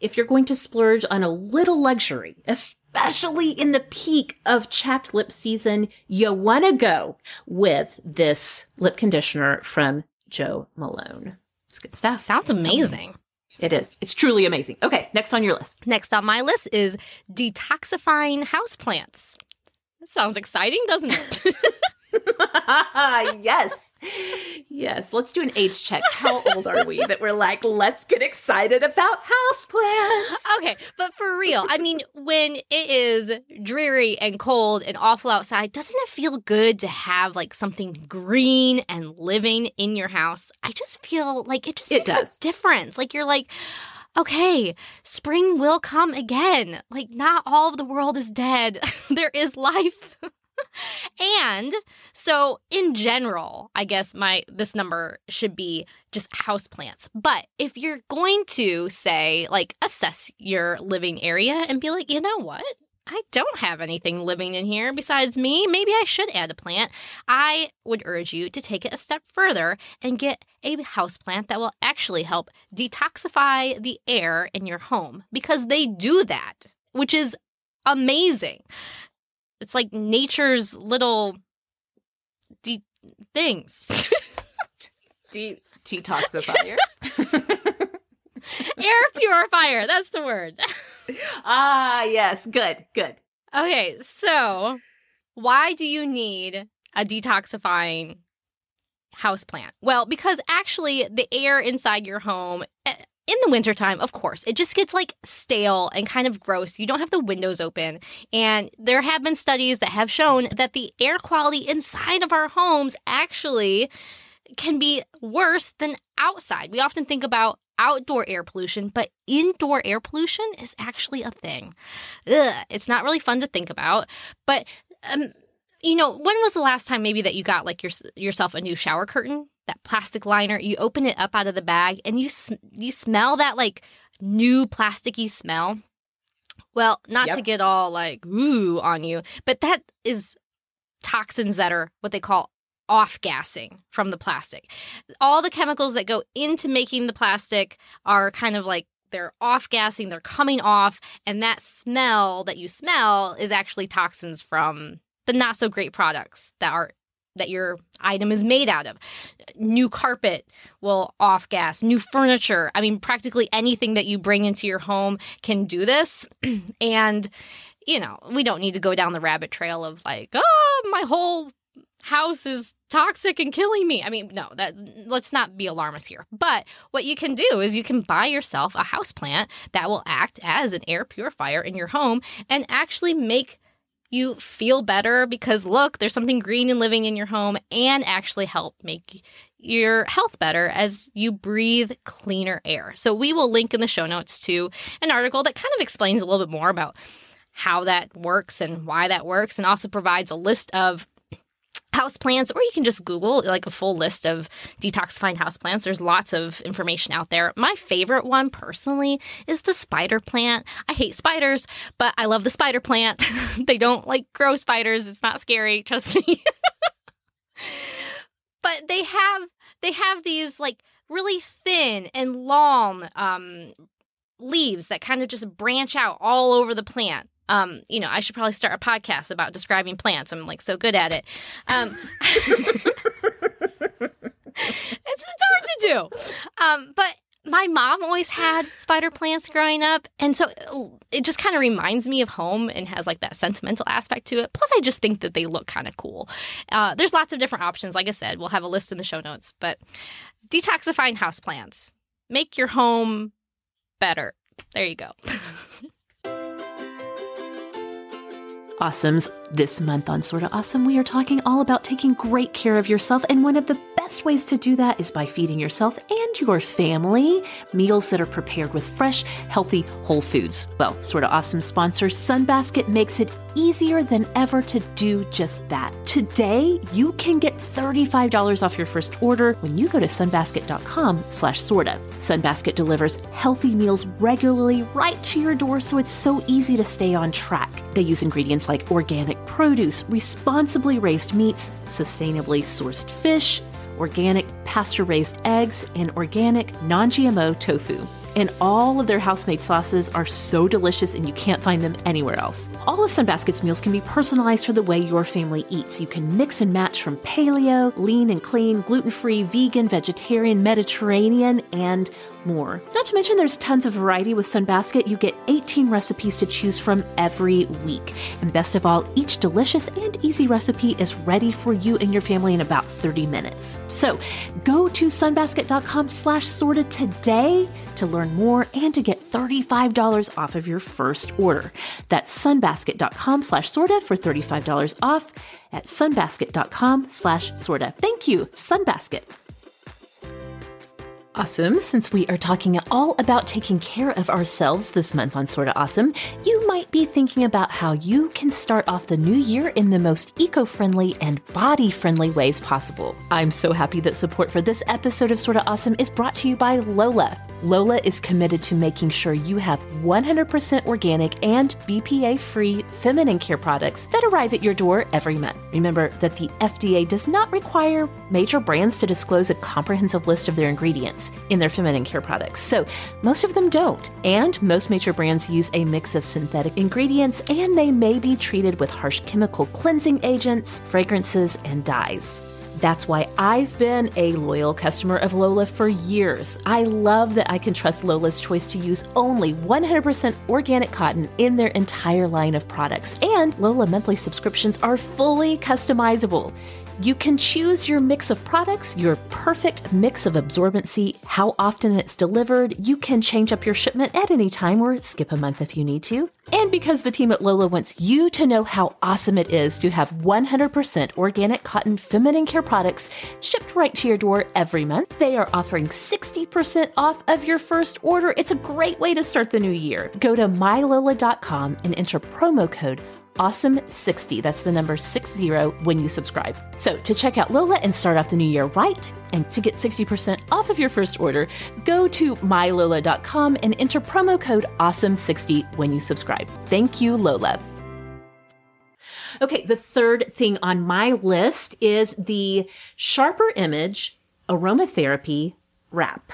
if you're going to splurge on a little luxury, especially in the peak of chapped lip season, you want to go with this lip conditioner from Jo Malone. It's good stuff. Sounds amazing. It is. It's truly amazing. Okay, next on your list. Next on my list is detoxifying houseplants. Sounds exciting, doesn't it? (laughs) (laughs) yes. Yes. Let's do an age check. How old are we that we're like, let's get excited about house houseplants? okay, but for real, I mean, when it is dreary and cold and awful outside, doesn't it feel good to have like something green and living in your house? I just feel like it just it makes does. a difference. Like you're like, okay, spring will come again. Like, not all of the world is dead. (laughs) there is life. And so in general, I guess my this number should be just houseplants. But if you're going to say like assess your living area and be like, you know what? I don't have anything living in here besides me. Maybe I should add a plant. I would urge you to take it a step further and get a house plant that will actually help detoxify the air in your home because they do that, which is amazing. It's like nature's little de- things. (laughs) De- detoxifier. (laughs) Air purifier, that's the word. (laughs) ah, yes. Good, good. Okay, so why do you need a detoxifying houseplant? Well, because actually the air inside your home in the wintertime, of course, it just gets like stale and kind of gross. You don't have the windows open. And there have been studies that have shown that the air quality inside of our homes actually can be worse than outside. We often think about outdoor air pollution, but indoor air pollution is actually a thing. Ugh, it's not really fun to think about, but um, you know, when was the last time maybe that you got like your, yourself a new shower curtain? That plastic liner, you open it up out of the bag and you sm- you smell that like new plasticky smell. Well, not Yep. to get all like ooh on you, but that is toxins that are what they call off gassing from the plastic. All the chemicals that go into making the plastic are kind of like they're off gassing, they're coming off, and that smell that you smell is actually toxins from the not so great products that are that your item is made out of. New carpet will off gas, new furniture. I mean, practically anything that you bring into your home can do this. (clears throat) and, you know, we don't need to go down the rabbit trail of like, oh, my whole house is toxic and killing me. I mean, no, that let's not be alarmist here. But what you can do is you can buy yourself a house plant that will act as an air purifier in your home and actually make you feel better because look, there's something green and living in your home and actually help make your health better as you breathe cleaner air. So we will link in the show notes to an article that kind of explains a little bit more about how that works and why that works and also provides a list of houseplants or you can just google like a full list of detoxifying houseplants there's lots of information out there. My favorite one personally is the spider plant. I hate spiders but i love the spider plant. (laughs) They don't like grow spiders. It's not scary trust me. (laughs) But they have they have these like really thin and long um leaves that kind of just branch out all over the plant um, you know, I should probably start a podcast about describing plants. I'm like so good at it. Um, (laughs) it's, it's hard to do. Um, but my mom always had spider plants growing up. And so it just kind of reminds me of home and has like that sentimental aspect to it. Plus, I just think that they look kind of cool. Uh, there's lots of different options. Like I said, we'll have a list in the show notes. But detoxifying houseplants, make your home better. There you go. (laughs) Awesomes. This month on Sorta Awesome, we are talking all about taking great care of yourself. And one of the best ways to do that is by feeding yourself and your family meals that are prepared with fresh, healthy, whole foods. Well, Sorta Awesome sponsor Sunbasket makes it easier than ever to do just that. Today, you can get $35 off your first order when you go to sunbasket.com slash sorta. Sunbasket delivers healthy meals regularly right to your door so it's so easy to stay on track. They use ingredients like organic produce, responsibly raised meats, sustainably sourced fish, organic pasture raised eggs, and organic non GMO tofu. And all of their house-made sauces are so delicious and you can't find them anywhere else. All of Sunbasket's meals can be personalized for the way your family eats. You can mix and match from paleo, lean and clean, gluten-free, vegan, vegetarian, Mediterranean, and more. Not to mention, there's tons of variety with Sunbasket. You get 18 recipes to choose from every week. And best of all, each delicious and easy recipe is ready for you and your family in about 30 minutes. So go to sunbasket.com slash sorta today to learn more and to get $35 off of your first order. That's sunbasket.com slash sorta for $35 off at sunbasket.com slash sorta. Thank you, Sunbasket. Awesome. Since we are talking all about taking care of ourselves this month on Sorta Awesome, you might be thinking about how you can start off the new year in the most eco friendly and body friendly ways possible. I'm so happy that support for this episode of Sorta Awesome is brought to you by Lola. Lola is committed to making sure you have 100% organic and BPA free feminine care products that arrive at your door every month. Remember that the FDA does not require major brands to disclose a comprehensive list of their ingredients in their feminine care products, so most of them don't. And most major brands use a mix of synthetic ingredients and they may be treated with harsh chemical cleansing agents, fragrances, and dyes. That's why I've been a loyal customer of Lola for years. I love that I can trust Lola's choice to use only 100% organic cotton in their entire line of products. And Lola monthly subscriptions are fully customizable. You can choose your mix of products, your perfect mix of absorbency, how often it's delivered. You can change up your shipment at any time or skip a month if you need to. And because the team at Lola wants you to know how awesome it is to have 100% organic cotton feminine care products shipped right to your door every month, they are offering 60% off of your first order. It's a great way to start the new year. Go to mylola.com and enter promo code awesome60. That's the number 60 when you subscribe. So to check out Lola and start off the new year right, and to get 60% off of your first order, go to mylola.com and enter promo code awesome60 when you subscribe. Thank you, Lola. Okay, the third thing on my list is the Sharper Image Aromatherapy Wrap.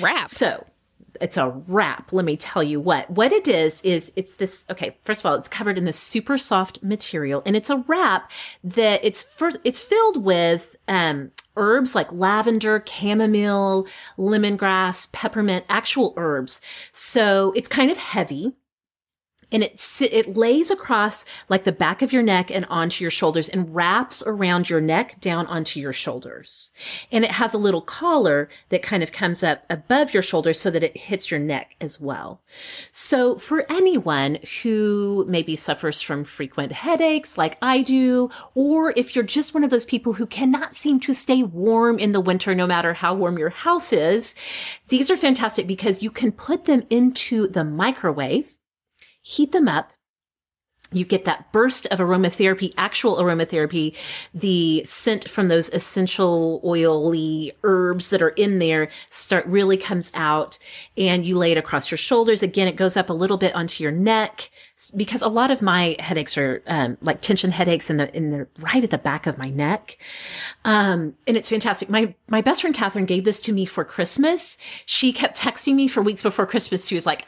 Wrap. So it's a wrap. Let me tell you what. What it is is it's this. Okay, first of all, it's covered in this super soft material, and it's a wrap that it's first. It's filled with um, herbs like lavender, chamomile, lemongrass, peppermint, actual herbs. So it's kind of heavy and it it lays across like the back of your neck and onto your shoulders and wraps around your neck down onto your shoulders. And it has a little collar that kind of comes up above your shoulders so that it hits your neck as well. So for anyone who maybe suffers from frequent headaches like I do, or if you're just one of those people who cannot seem to stay warm in the winter no matter how warm your house is, these are fantastic because you can put them into the microwave heat them up. You get that burst of aromatherapy, actual aromatherapy, the scent from those essential oily herbs that are in there start really comes out and you lay it across your shoulders. Again, it goes up a little bit onto your neck because a lot of my headaches are um, like tension headaches in the in the right at the back of my neck, um, and it's fantastic. My my best friend Catherine gave this to me for Christmas. She kept texting me for weeks before Christmas. She was like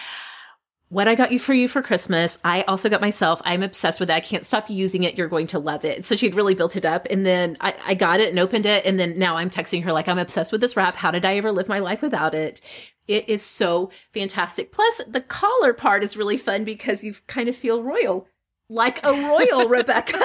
what I got you for you for Christmas. I also got myself. I'm obsessed with it. I can't stop using it. You're going to love it. So she'd really built it up. And then I, I, got it and opened it. And then now I'm texting her like, I'm obsessed with this wrap. How did I ever live my life without it? It is so fantastic. Plus the collar part is really fun because you kind of feel royal, like a royal, (laughs) Rebecca.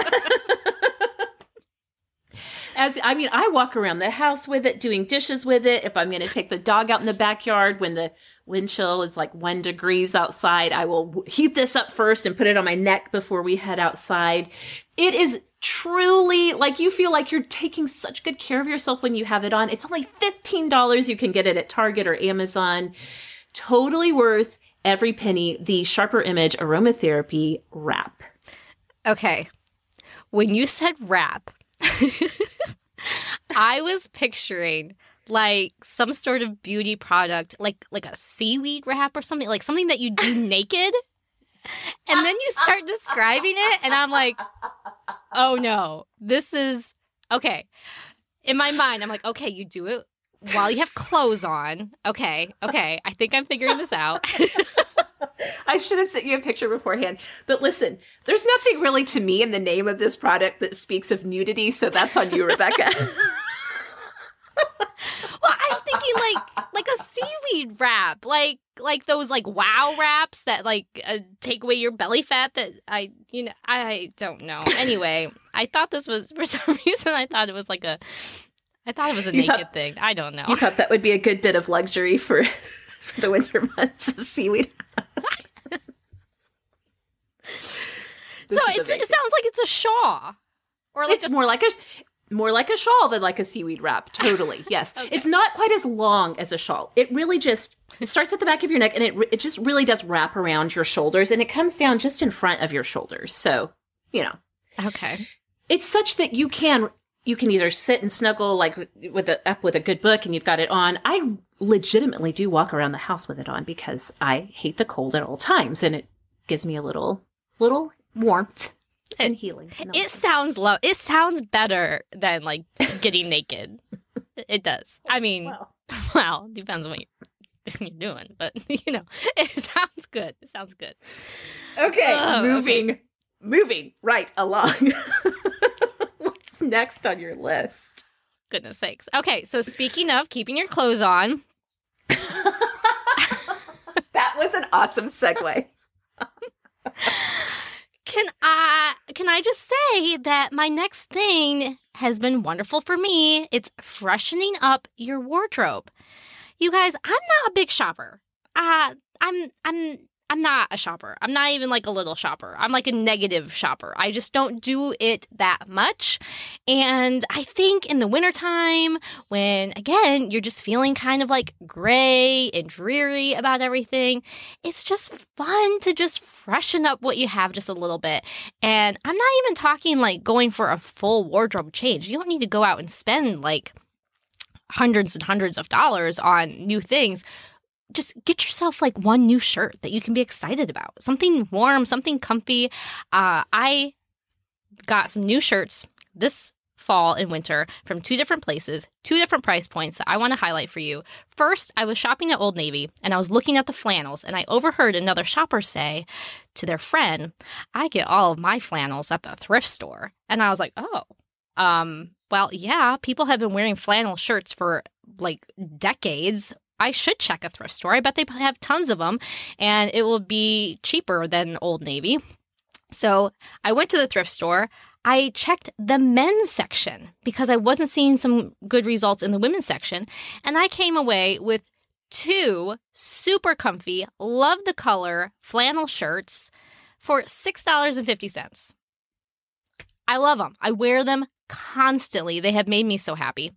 As I mean, I walk around the house with it, doing dishes with it. If I'm going to take the dog out in the backyard when the wind chill is like one degrees outside, I will heat this up first and put it on my neck before we head outside. It is truly like you feel like you're taking such good care of yourself when you have it on. It's only $15. You can get it at Target or Amazon. Totally worth every penny. The Sharper Image Aromatherapy Wrap. Okay. When you said wrap, (laughs) I was picturing like some sort of beauty product, like like a seaweed wrap or something, like something that you do (laughs) naked. And then you start describing it, and I'm like, oh no, this is okay. In my mind, I'm like, okay, you do it while you have clothes on. Okay, okay. I think I'm figuring this out. (laughs) I should have sent you a picture beforehand. But listen, there's nothing really to me in the name of this product that speaks of nudity, so that's on you, Rebecca. (laughs) thinking like like a seaweed wrap, like like those like wow wraps that like uh, take away your belly fat. That I you know I don't know. Anyway, I thought this was for (laughs) some reason I thought it was like a I thought it was a you naked thought, thing. I don't know. You thought that would be a good bit of luxury for, (laughs) for the winter months, seaweed. (laughs) so it sounds like it's a shawl, or like it's a- more like a more like a shawl than like a seaweed wrap. Totally, (laughs) yes. okay. It's not quite as long as a shawl. It really just it starts at the back of your neck, and it it just really does wrap around your shoulders, and it comes down just in front of your shoulders. So you know, okay. It's such that you can you can either sit and snuggle like with a up with a good book and you've got it on. I legitimately do walk around the house with it on because I hate the cold at all times and it gives me a little little warmth and it, healing. It sounds low. It sounds better than like getting naked. (laughs) It does. I mean, well, (laughs) well depends on what you're, (laughs) you're doing, but you know, it sounds good. It sounds good. Okay, oh, moving, okay. moving right along What's next on your list? Goodness sakes. Okay, so speaking of keeping your clothes on. that was an awesome segue. Can I can I just say that my next thing has been wonderful for me. It's freshening up your wardrobe. You guys, I'm not a big shopper. Uh I'm I'm I'm not a shopper. I'm not even like a little shopper. I'm like a negative shopper. I just don't do it that much. And I think in the wintertime, when again, you're just feeling kind of like gray and dreary about everything, it's just fun to just freshen up what you have just a little bit. And I'm not even talking like going for a full wardrobe change. You don't need to go out and spend like hundreds and hundreds of dollars on new things just get yourself like one new shirt that you can be excited about. Something warm, something comfy. Uh, I got some new shirts this fall and winter from two different places, two different price points that I want to highlight for you. First, I was shopping at Old Navy and I was looking at the flannels and I overheard another shopper say to their friend, I get all of my flannels at the thrift store. And I was like, oh, um, well, yeah, people have been wearing flannel shirts for like decades I should check a thrift store. I bet they have tons of them and it will be cheaper than Old Navy. So I went to the thrift store. I checked the men's section because I wasn't seeing some good results in the women's section. And I came away with two super comfy, love the color flannel shirts for $6.50. I love them. I wear them constantly. They have made me so happy.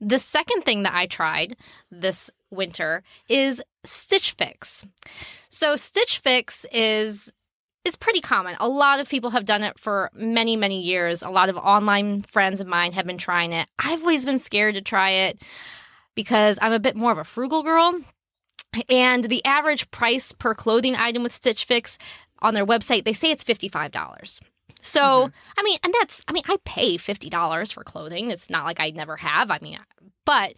The second thing that I tried this winter is Stitch Fix. So Stitch Fix is is pretty common. A lot of people have done it for many, many years. A lot of online friends of mine have been trying it. I've always been scared to try it because I'm a bit more of a frugal girl. And the average price per clothing item with Stitch Fix on their website, they say it's $55. So, mm-hmm. I mean, and that's, I mean, I pay $50 for clothing. It's not like I never have. I mean, but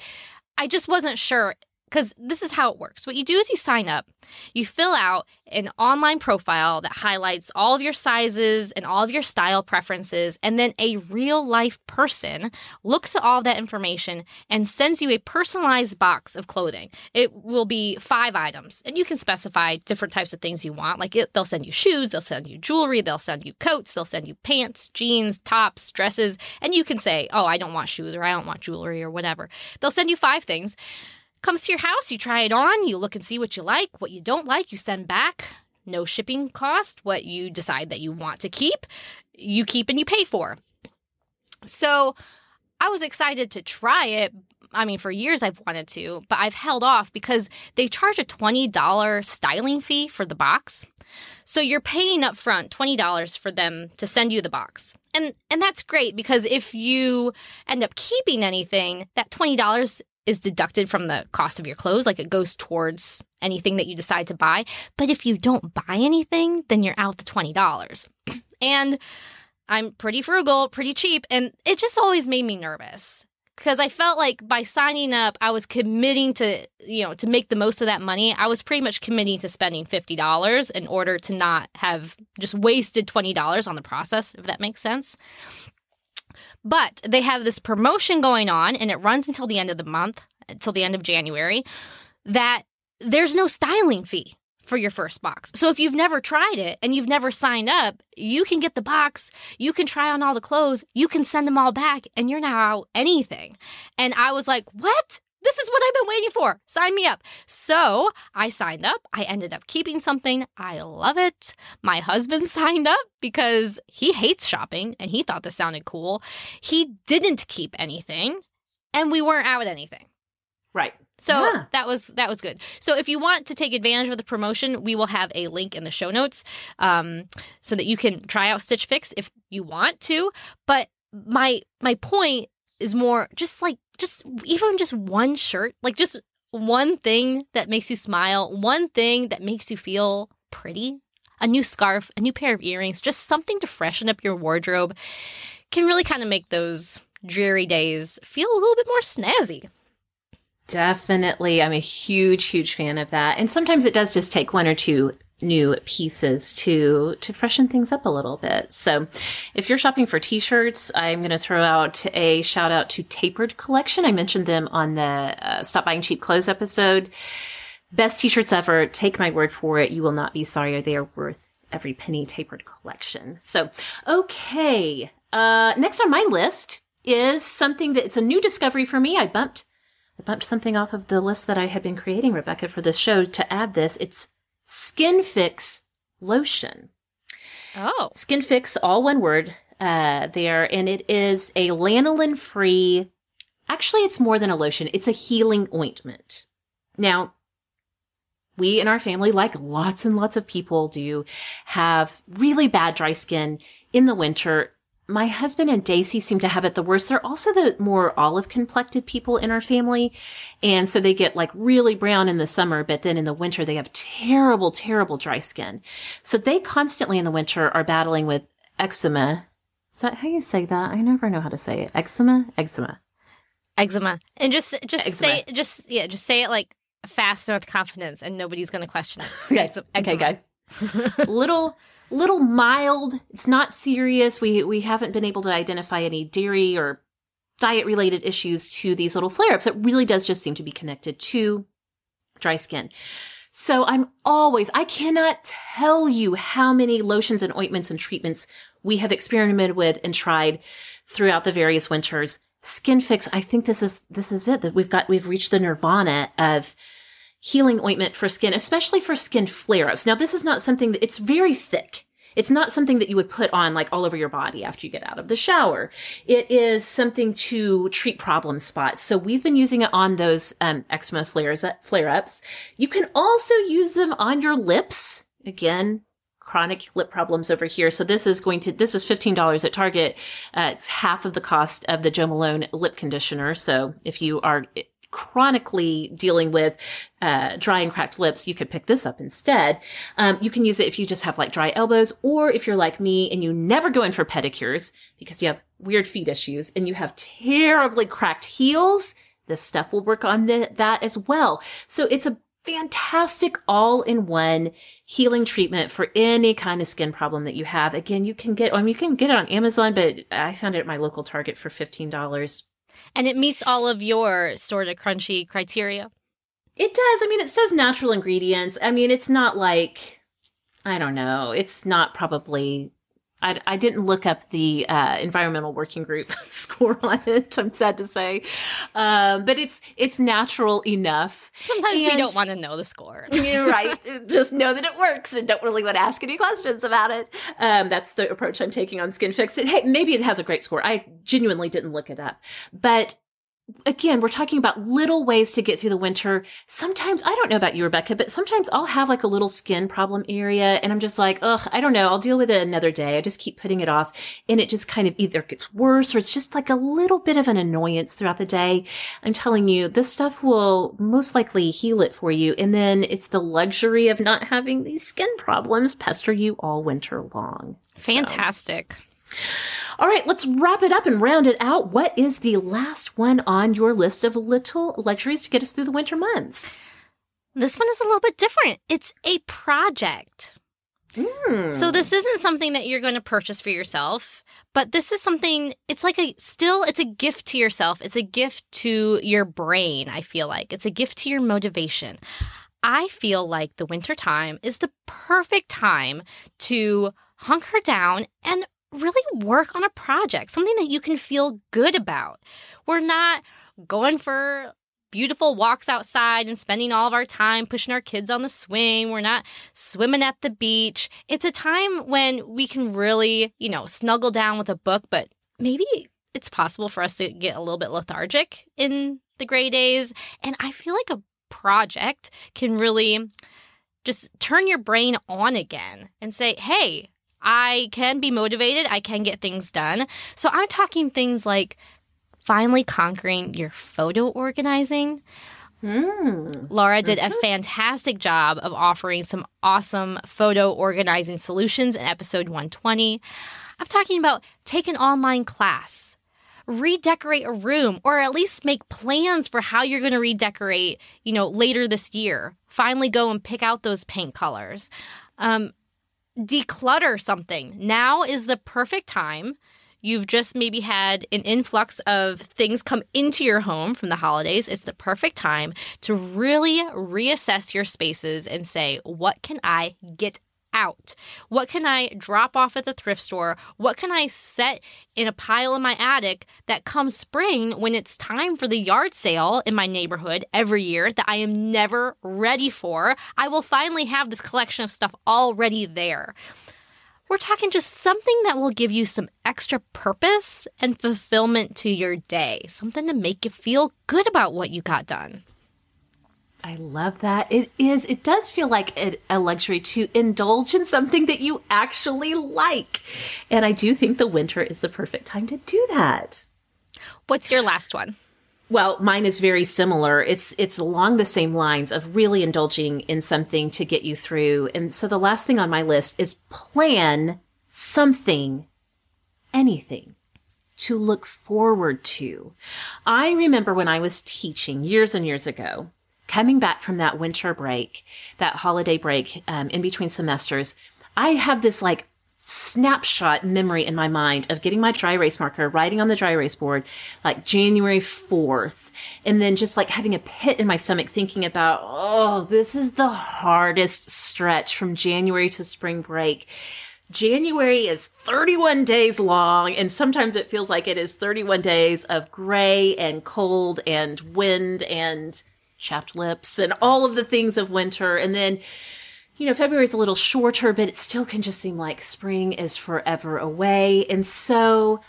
I just wasn't sure because this is how it works. What you do is you sign up, you fill out an online profile that highlights all of your sizes and all of your style preferences, and then a real life person looks at all that information and sends you a personalized box of clothing. It will be five items, and you can specify different types of things you want. Like it, they'll send you shoes, they'll send you jewelry, they'll send you coats, they'll send you pants, jeans, tops, dresses, and you can say, oh, I don't want shoes or I don't want jewelry or whatever. They'll send you five things comes to your house, you try it on, you look and see what you like, what you don't like, you send back. No shipping cost. What you decide that you want to keep, you keep and you pay for. So I was excited to try it. I mean, for years I've wanted to, but I've held off because they charge a $20 styling fee for the box. So you're paying up front $20 for them to send you the box. And and that's great because if you end up keeping anything, that $20 is deducted from the cost of your clothes, like it goes towards anything that you decide to buy. But if you don't buy anything, then you're out the $20. (clears throat) and I'm pretty frugal, pretty cheap, and it just always made me nervous. because I felt like by signing up, I was committing to, you know, to make the most of that money. I was pretty much committing to spending $50 in order to not have just wasted $20 on the process, if that makes sense. But they have this promotion going on and it runs until the end of the month, until the end of January, that there's no styling fee for your first box. So if you've never tried it and you've never signed up, you can get the box, you can try on all the clothes, you can send them all back, and you're now out anything. And I was like, what? This is what I've been waiting for. Sign me up. So I signed up. I ended up keeping something. I love it. My husband (laughs) signed up because he hates shopping and he thought this sounded cool. He didn't keep anything and we weren't out anything. Right. So Yeah. that was that was good. So if you want to take advantage of the promotion, we will have a link in the show notes, um, so that you can try out Stitch Fix if you want to. But my my point is more just like just even just one shirt, like just one thing that makes you smile, one thing that makes you feel pretty, a new scarf, a new pair of earrings, just something to freshen up your wardrobe, can really kind of make those dreary days feel a little bit more snazzy. Definitely. I'm a huge, huge fan of that. And sometimes it does just take one or two new pieces to to freshen things up a little bit. So, if you're shopping for t-shirts, I'm going to throw out a shout out to Tapered Collection. I mentioned them on the uh, Stop Buying Cheap Clothes episode. Best t-shirts ever. Take my word for it. You will not be sorry. They are worth every penny. Tapered Collection. So, okay. Uh, next on my list is something that it's a new discovery for me. I bumped I bumped something off of the list that I had been creating, Rebecca, for this show to add this. It's Skin Fix lotion. Oh. Skin Fix, all one word uh, there, and it is a lanolin free. Actually, it's more than a lotion. It's a healing ointment. Now, we in our family, like lots and lots of people do, have really bad dry skin in the winter. My husband and Daisy seem to have it the worst. They're also the more olive complected people in our family. And so they get like really brown in the summer, but then in the winter they have terrible, terrible dry skin. So they constantly in the winter are battling with eczema. Is that how you say that? I never know how to say it. Eczema? Eczema. eczema and just just Eczema. say just yeah just say it like fast and with confidence and nobody's gonna question it (laughs) Okay, Eczema- okay, guys. (laughs) little, little mild. It's not serious. We we haven't been able to identify any dairy or diet related issues to these little flare ups. It really does just seem to be connected to dry skin. So I'm always, I cannot tell you how many lotions and ointments and treatments we have experimented with and tried throughout the various winters. Skin Fix, I think this is, this is it that we've got, we've reached the nirvana of healing ointment for skin, especially for skin flare ups. Now, this is not something that it's very thick. It's not something that you would put on like all over your body after you get out of the shower. It is something to treat problem spots. So we've been using it on those um, eczema flares flare ups. You can also use them on your lips. Again, chronic lip problems over here. So this is going to this is fifteen dollars at Target. Uh, it's half of the cost of the Jo Malone lip conditioner. So if you are chronically dealing with uh, dry and cracked lips, you could pick this up instead. Um, you can use it if you just have like dry elbows, or if you're like me and you never go in for pedicures because you have weird feet issues and you have terribly cracked heels. This stuff will work on th- that as well. So it's a fantastic all-in-one healing treatment for any kind of skin problem that you have. Again, you can get, I mean, you can get it on Amazon, but I found it at my local Target for $15. And it meets all of your sort of crunchy criteria It does. I mean, it says natural ingredients. I mean, it's not like, I don't know, it's not probably. I, I didn't look up the uh, environmental working group (laughs) score on it. I'm sad to say, um, but it's it's natural enough. sometimes we don't want to know the score (laughs) You're right. Just know that it works and don't really want to ask any questions about it. Um, that's the approach I'm taking on Skin Fix. It, hey, maybe it has a great score. I genuinely didn't look it up, but again, we're talking about little ways to get through the winter. Sometimes, I don't know about you, Rebecca, but sometimes I'll have like a little skin problem area and I'm just like, ugh, I don't know. I'll deal with it another day. I just keep putting it off and it just kind of either gets worse or it's just like a little bit of an annoyance throughout the day. I'm telling you, this stuff will most likely heal it for you. And then it's the luxury of not having these skin problems pester you all winter long. So- fantastic All right, let's wrap it up and round it out. What is the last one on your list of little luxuries to get us through the winter months? This one is a little bit different. It's a project. Mm. So this isn't something that you're going to purchase for yourself, but this is something it's like a still it's a gift to yourself. It's a gift to your brain, I feel like. It's a gift to your motivation. I feel like the winter time is the perfect time to hunker down and really work on a project, something that you can feel good about. We're not going for beautiful walks outside and spending all of our time pushing our kids on the swing. We're not swimming at the beach. It's a time when we can really, you know, snuggle down with a book, but maybe it's possible for us to get a little bit lethargic in the gray days. And I feel like a project can really just turn your brain on again and say, hey, I can be motivated. I can get things done. So I'm talking things like finally conquering your photo organizing. Mm. Laura did a fantastic job of offering some awesome photo organizing solutions in episode 120. I'm talking about take an online class, redecorate a room, or at least make plans for how you're going to redecorate, you know, later this year. Finally go and pick out those paint colors. Um, declutter something. Now is the perfect time. You've just maybe had an influx of things come into your home from the holidays. It's the perfect time to really reassess your spaces and say, what can I get out? What can I drop off at the thrift store? What can I set in a pile in my attic that comes spring when it's time for the yard sale in my neighborhood every year that I am never ready for? I will finally have this collection of stuff already there. We're talking just something that will give you some extra purpose and fulfillment to your day, something to make you feel good about what you got done. I love that. It is, it does feel like a, a, luxury to indulge in something that you actually like. And I do think the winter is the perfect time to do that. What's your last one? Well, mine is very similar. It's it's along the same lines of really indulging in something to get you through. And so the last thing on my list is plan something, anything to look forward to. I remember when I was teaching years and years ago, coming back from that winter break, that holiday break um, in between semesters, I have this like snapshot memory in my mind of getting my dry erase marker, writing on the dry erase board, like January 4th, and then just like having a pit in my stomach thinking about, oh, this is the hardest stretch from January to spring break. January is 31 days long, and sometimes it feels like it is 31 days of gray and cold and wind and chapped lips and all of the things of winter. And then you know, February is a little shorter, but it still can just seem like spring is forever away. And so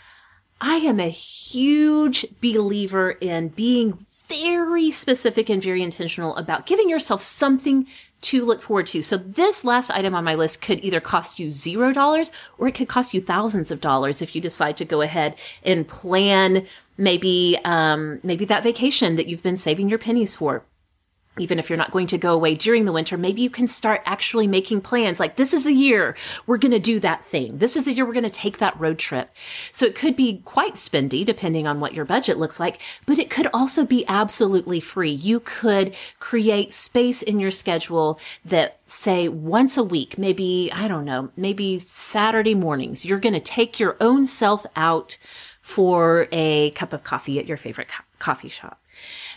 I am a huge believer in being very specific and very intentional about giving yourself something to look forward to. So this last item on my list could either cost you zero dollars or it could cost you thousands of dollars if you decide to go ahead and plan maybe, um, maybe that vacation that you've been saving your pennies for even if you're not going to go away during the winter, maybe you can start actually making plans. Like, this is the year we're going to do that thing. This is the year we're going to take that road trip. So it could be quite spendy depending on what your budget looks like, but it could also be absolutely free. You could create space in your schedule that say once a week, maybe, I don't know, maybe Saturday mornings, you're going to take your own self out for a cup of coffee at your favorite co- coffee shop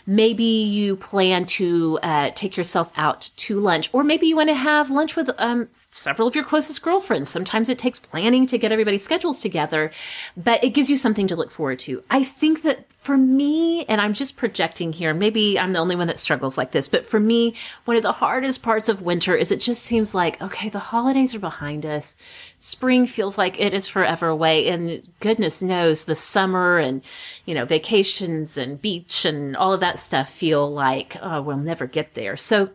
maybe you plan to uh, take yourself out to lunch, or maybe you want to have lunch with um, several of your closest girlfriends. Sometimes it takes planning to get everybody's schedules together, but it gives you something to look forward to. I think that for me, and I'm just projecting here, maybe I'm the only one that struggles like this, but for me, one of the hardest parts of winter is it just seems like, okay, the holidays are behind us. Spring feels like it is forever away. And goodness knows the summer and, you know, vacations and beach and all of that stuff feel like, oh, we'll never get there. So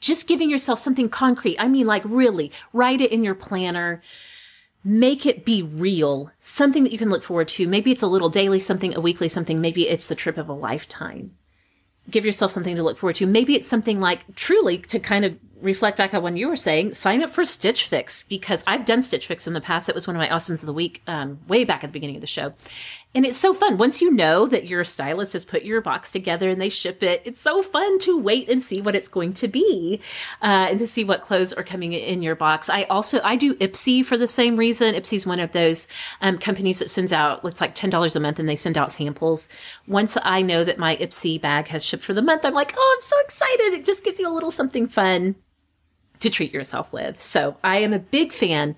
just giving yourself something concrete. I mean, like really write it in your planner. Make it be real, something that you can look forward to. Maybe it's a little daily something, a weekly something. Maybe it's the trip of a lifetime. Give yourself something to look forward to. Maybe it's something like truly to kind of reflect back on what you were saying, sign up for Stitch Fix because I've done Stitch Fix in the past. It was one of my awesomes of the week, um, way back at the beginning of the show. And it's so fun. Once you know that your stylist has put your box together and they ship it, it's so fun to wait and see what it's going to be, uh, and to see what clothes are coming in your box. I also, I do Ipsy for the same reason. Ipsy's one of those, um, companies that sends out, it's like $10 a month and they send out samples. Once I know that my Ipsy bag has shipped for the month, I'm like, oh, I'm so excited. It just gives you a little something fun to treat yourself with. So I am a big fan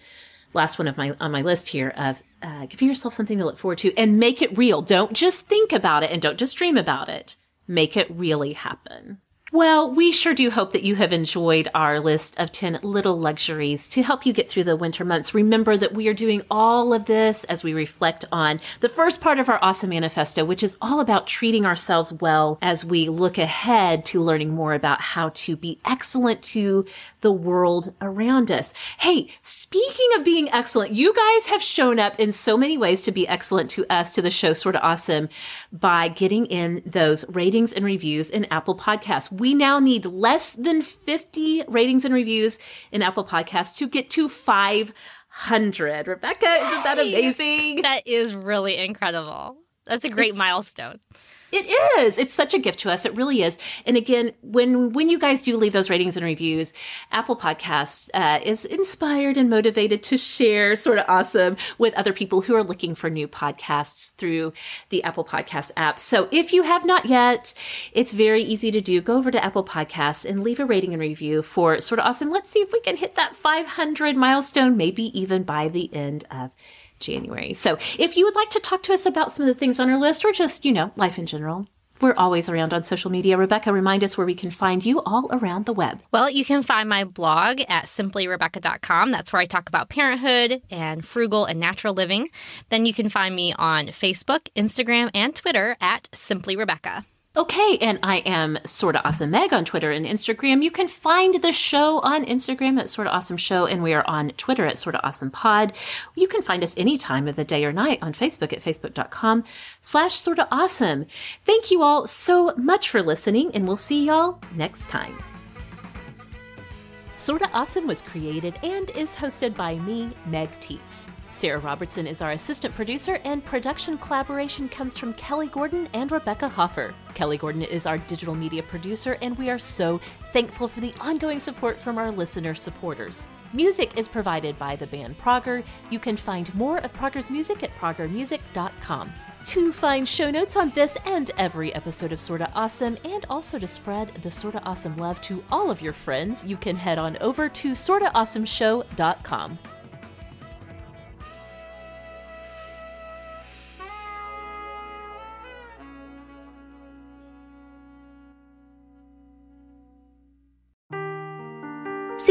last one of my on my list here of uh, giving yourself something to look forward to and make it real. Don't just think about it and don't just dream about it. Make it really happen. Well, we sure do hope that you have enjoyed our list of 10 little luxuries to help you get through the winter months. Remember that we are doing all of this as we reflect on the first part of our awesome manifesto, which is all about treating ourselves well as we look ahead to learning more about how to be excellent to the world around us. Hey, speaking of being excellent, you guys have shown up in so many ways to be excellent to us, to the show, Sorta Awesome, by getting in those ratings and reviews in Apple Podcasts we now need less than 50 ratings and reviews in Apple Podcasts to get to 500. Rebecca, isn't that amazing? That is really incredible. That's a great it's, milestone. It is. It's such a gift to us. It really is. And again, when when you guys do leave those ratings and reviews, Apple Podcasts uh, is inspired and motivated to share Sorta Awesome with other people who are looking for new podcasts through the Apple Podcast app. So if you have not yet, it's very easy to do. Go over to Apple Podcasts and leave a rating and review for Sorta Awesome. Let's see if we can hit that 500 milestone, maybe even by the end of January. So if you would like to talk to us about some of the things on our list or just, you know, life in general, we're always around on social media. Rebecca, remind us where we can find you all around the web. Well, you can find my blog at simplyrebecca.com. That's where I talk about parenthood and frugal and natural living. Then you can find me on Facebook, Instagram, and Twitter at simplyrebecca. Okay, and I am Sorta Awesome Meg on Twitter and Instagram. You can find the show on Instagram at Sorta Awesome Show, and we are on Twitter at Sorta Awesome Pod. You can find us any time of the day or night on Facebook at facebook.com slash Sorta Awesome. Thank you all so much for listening, and we'll see y'all next time. Sorta Awesome was created and is hosted by me, Meg Tietz. Sarah Robertson is our assistant producer, and production collaboration comes from Kelly Gordon and Rebecca Hoffer. Kelly Gordon is our digital media producer, and we are so thankful for the ongoing support from our listener supporters. Music is provided by the band Prager. You can find more of Prager's music at pragermusic.com. To find show notes on this and every episode of Sorta Awesome, and also to spread the Sorta Awesome love to all of your friends, you can head on over to sortaawesomeshow.com.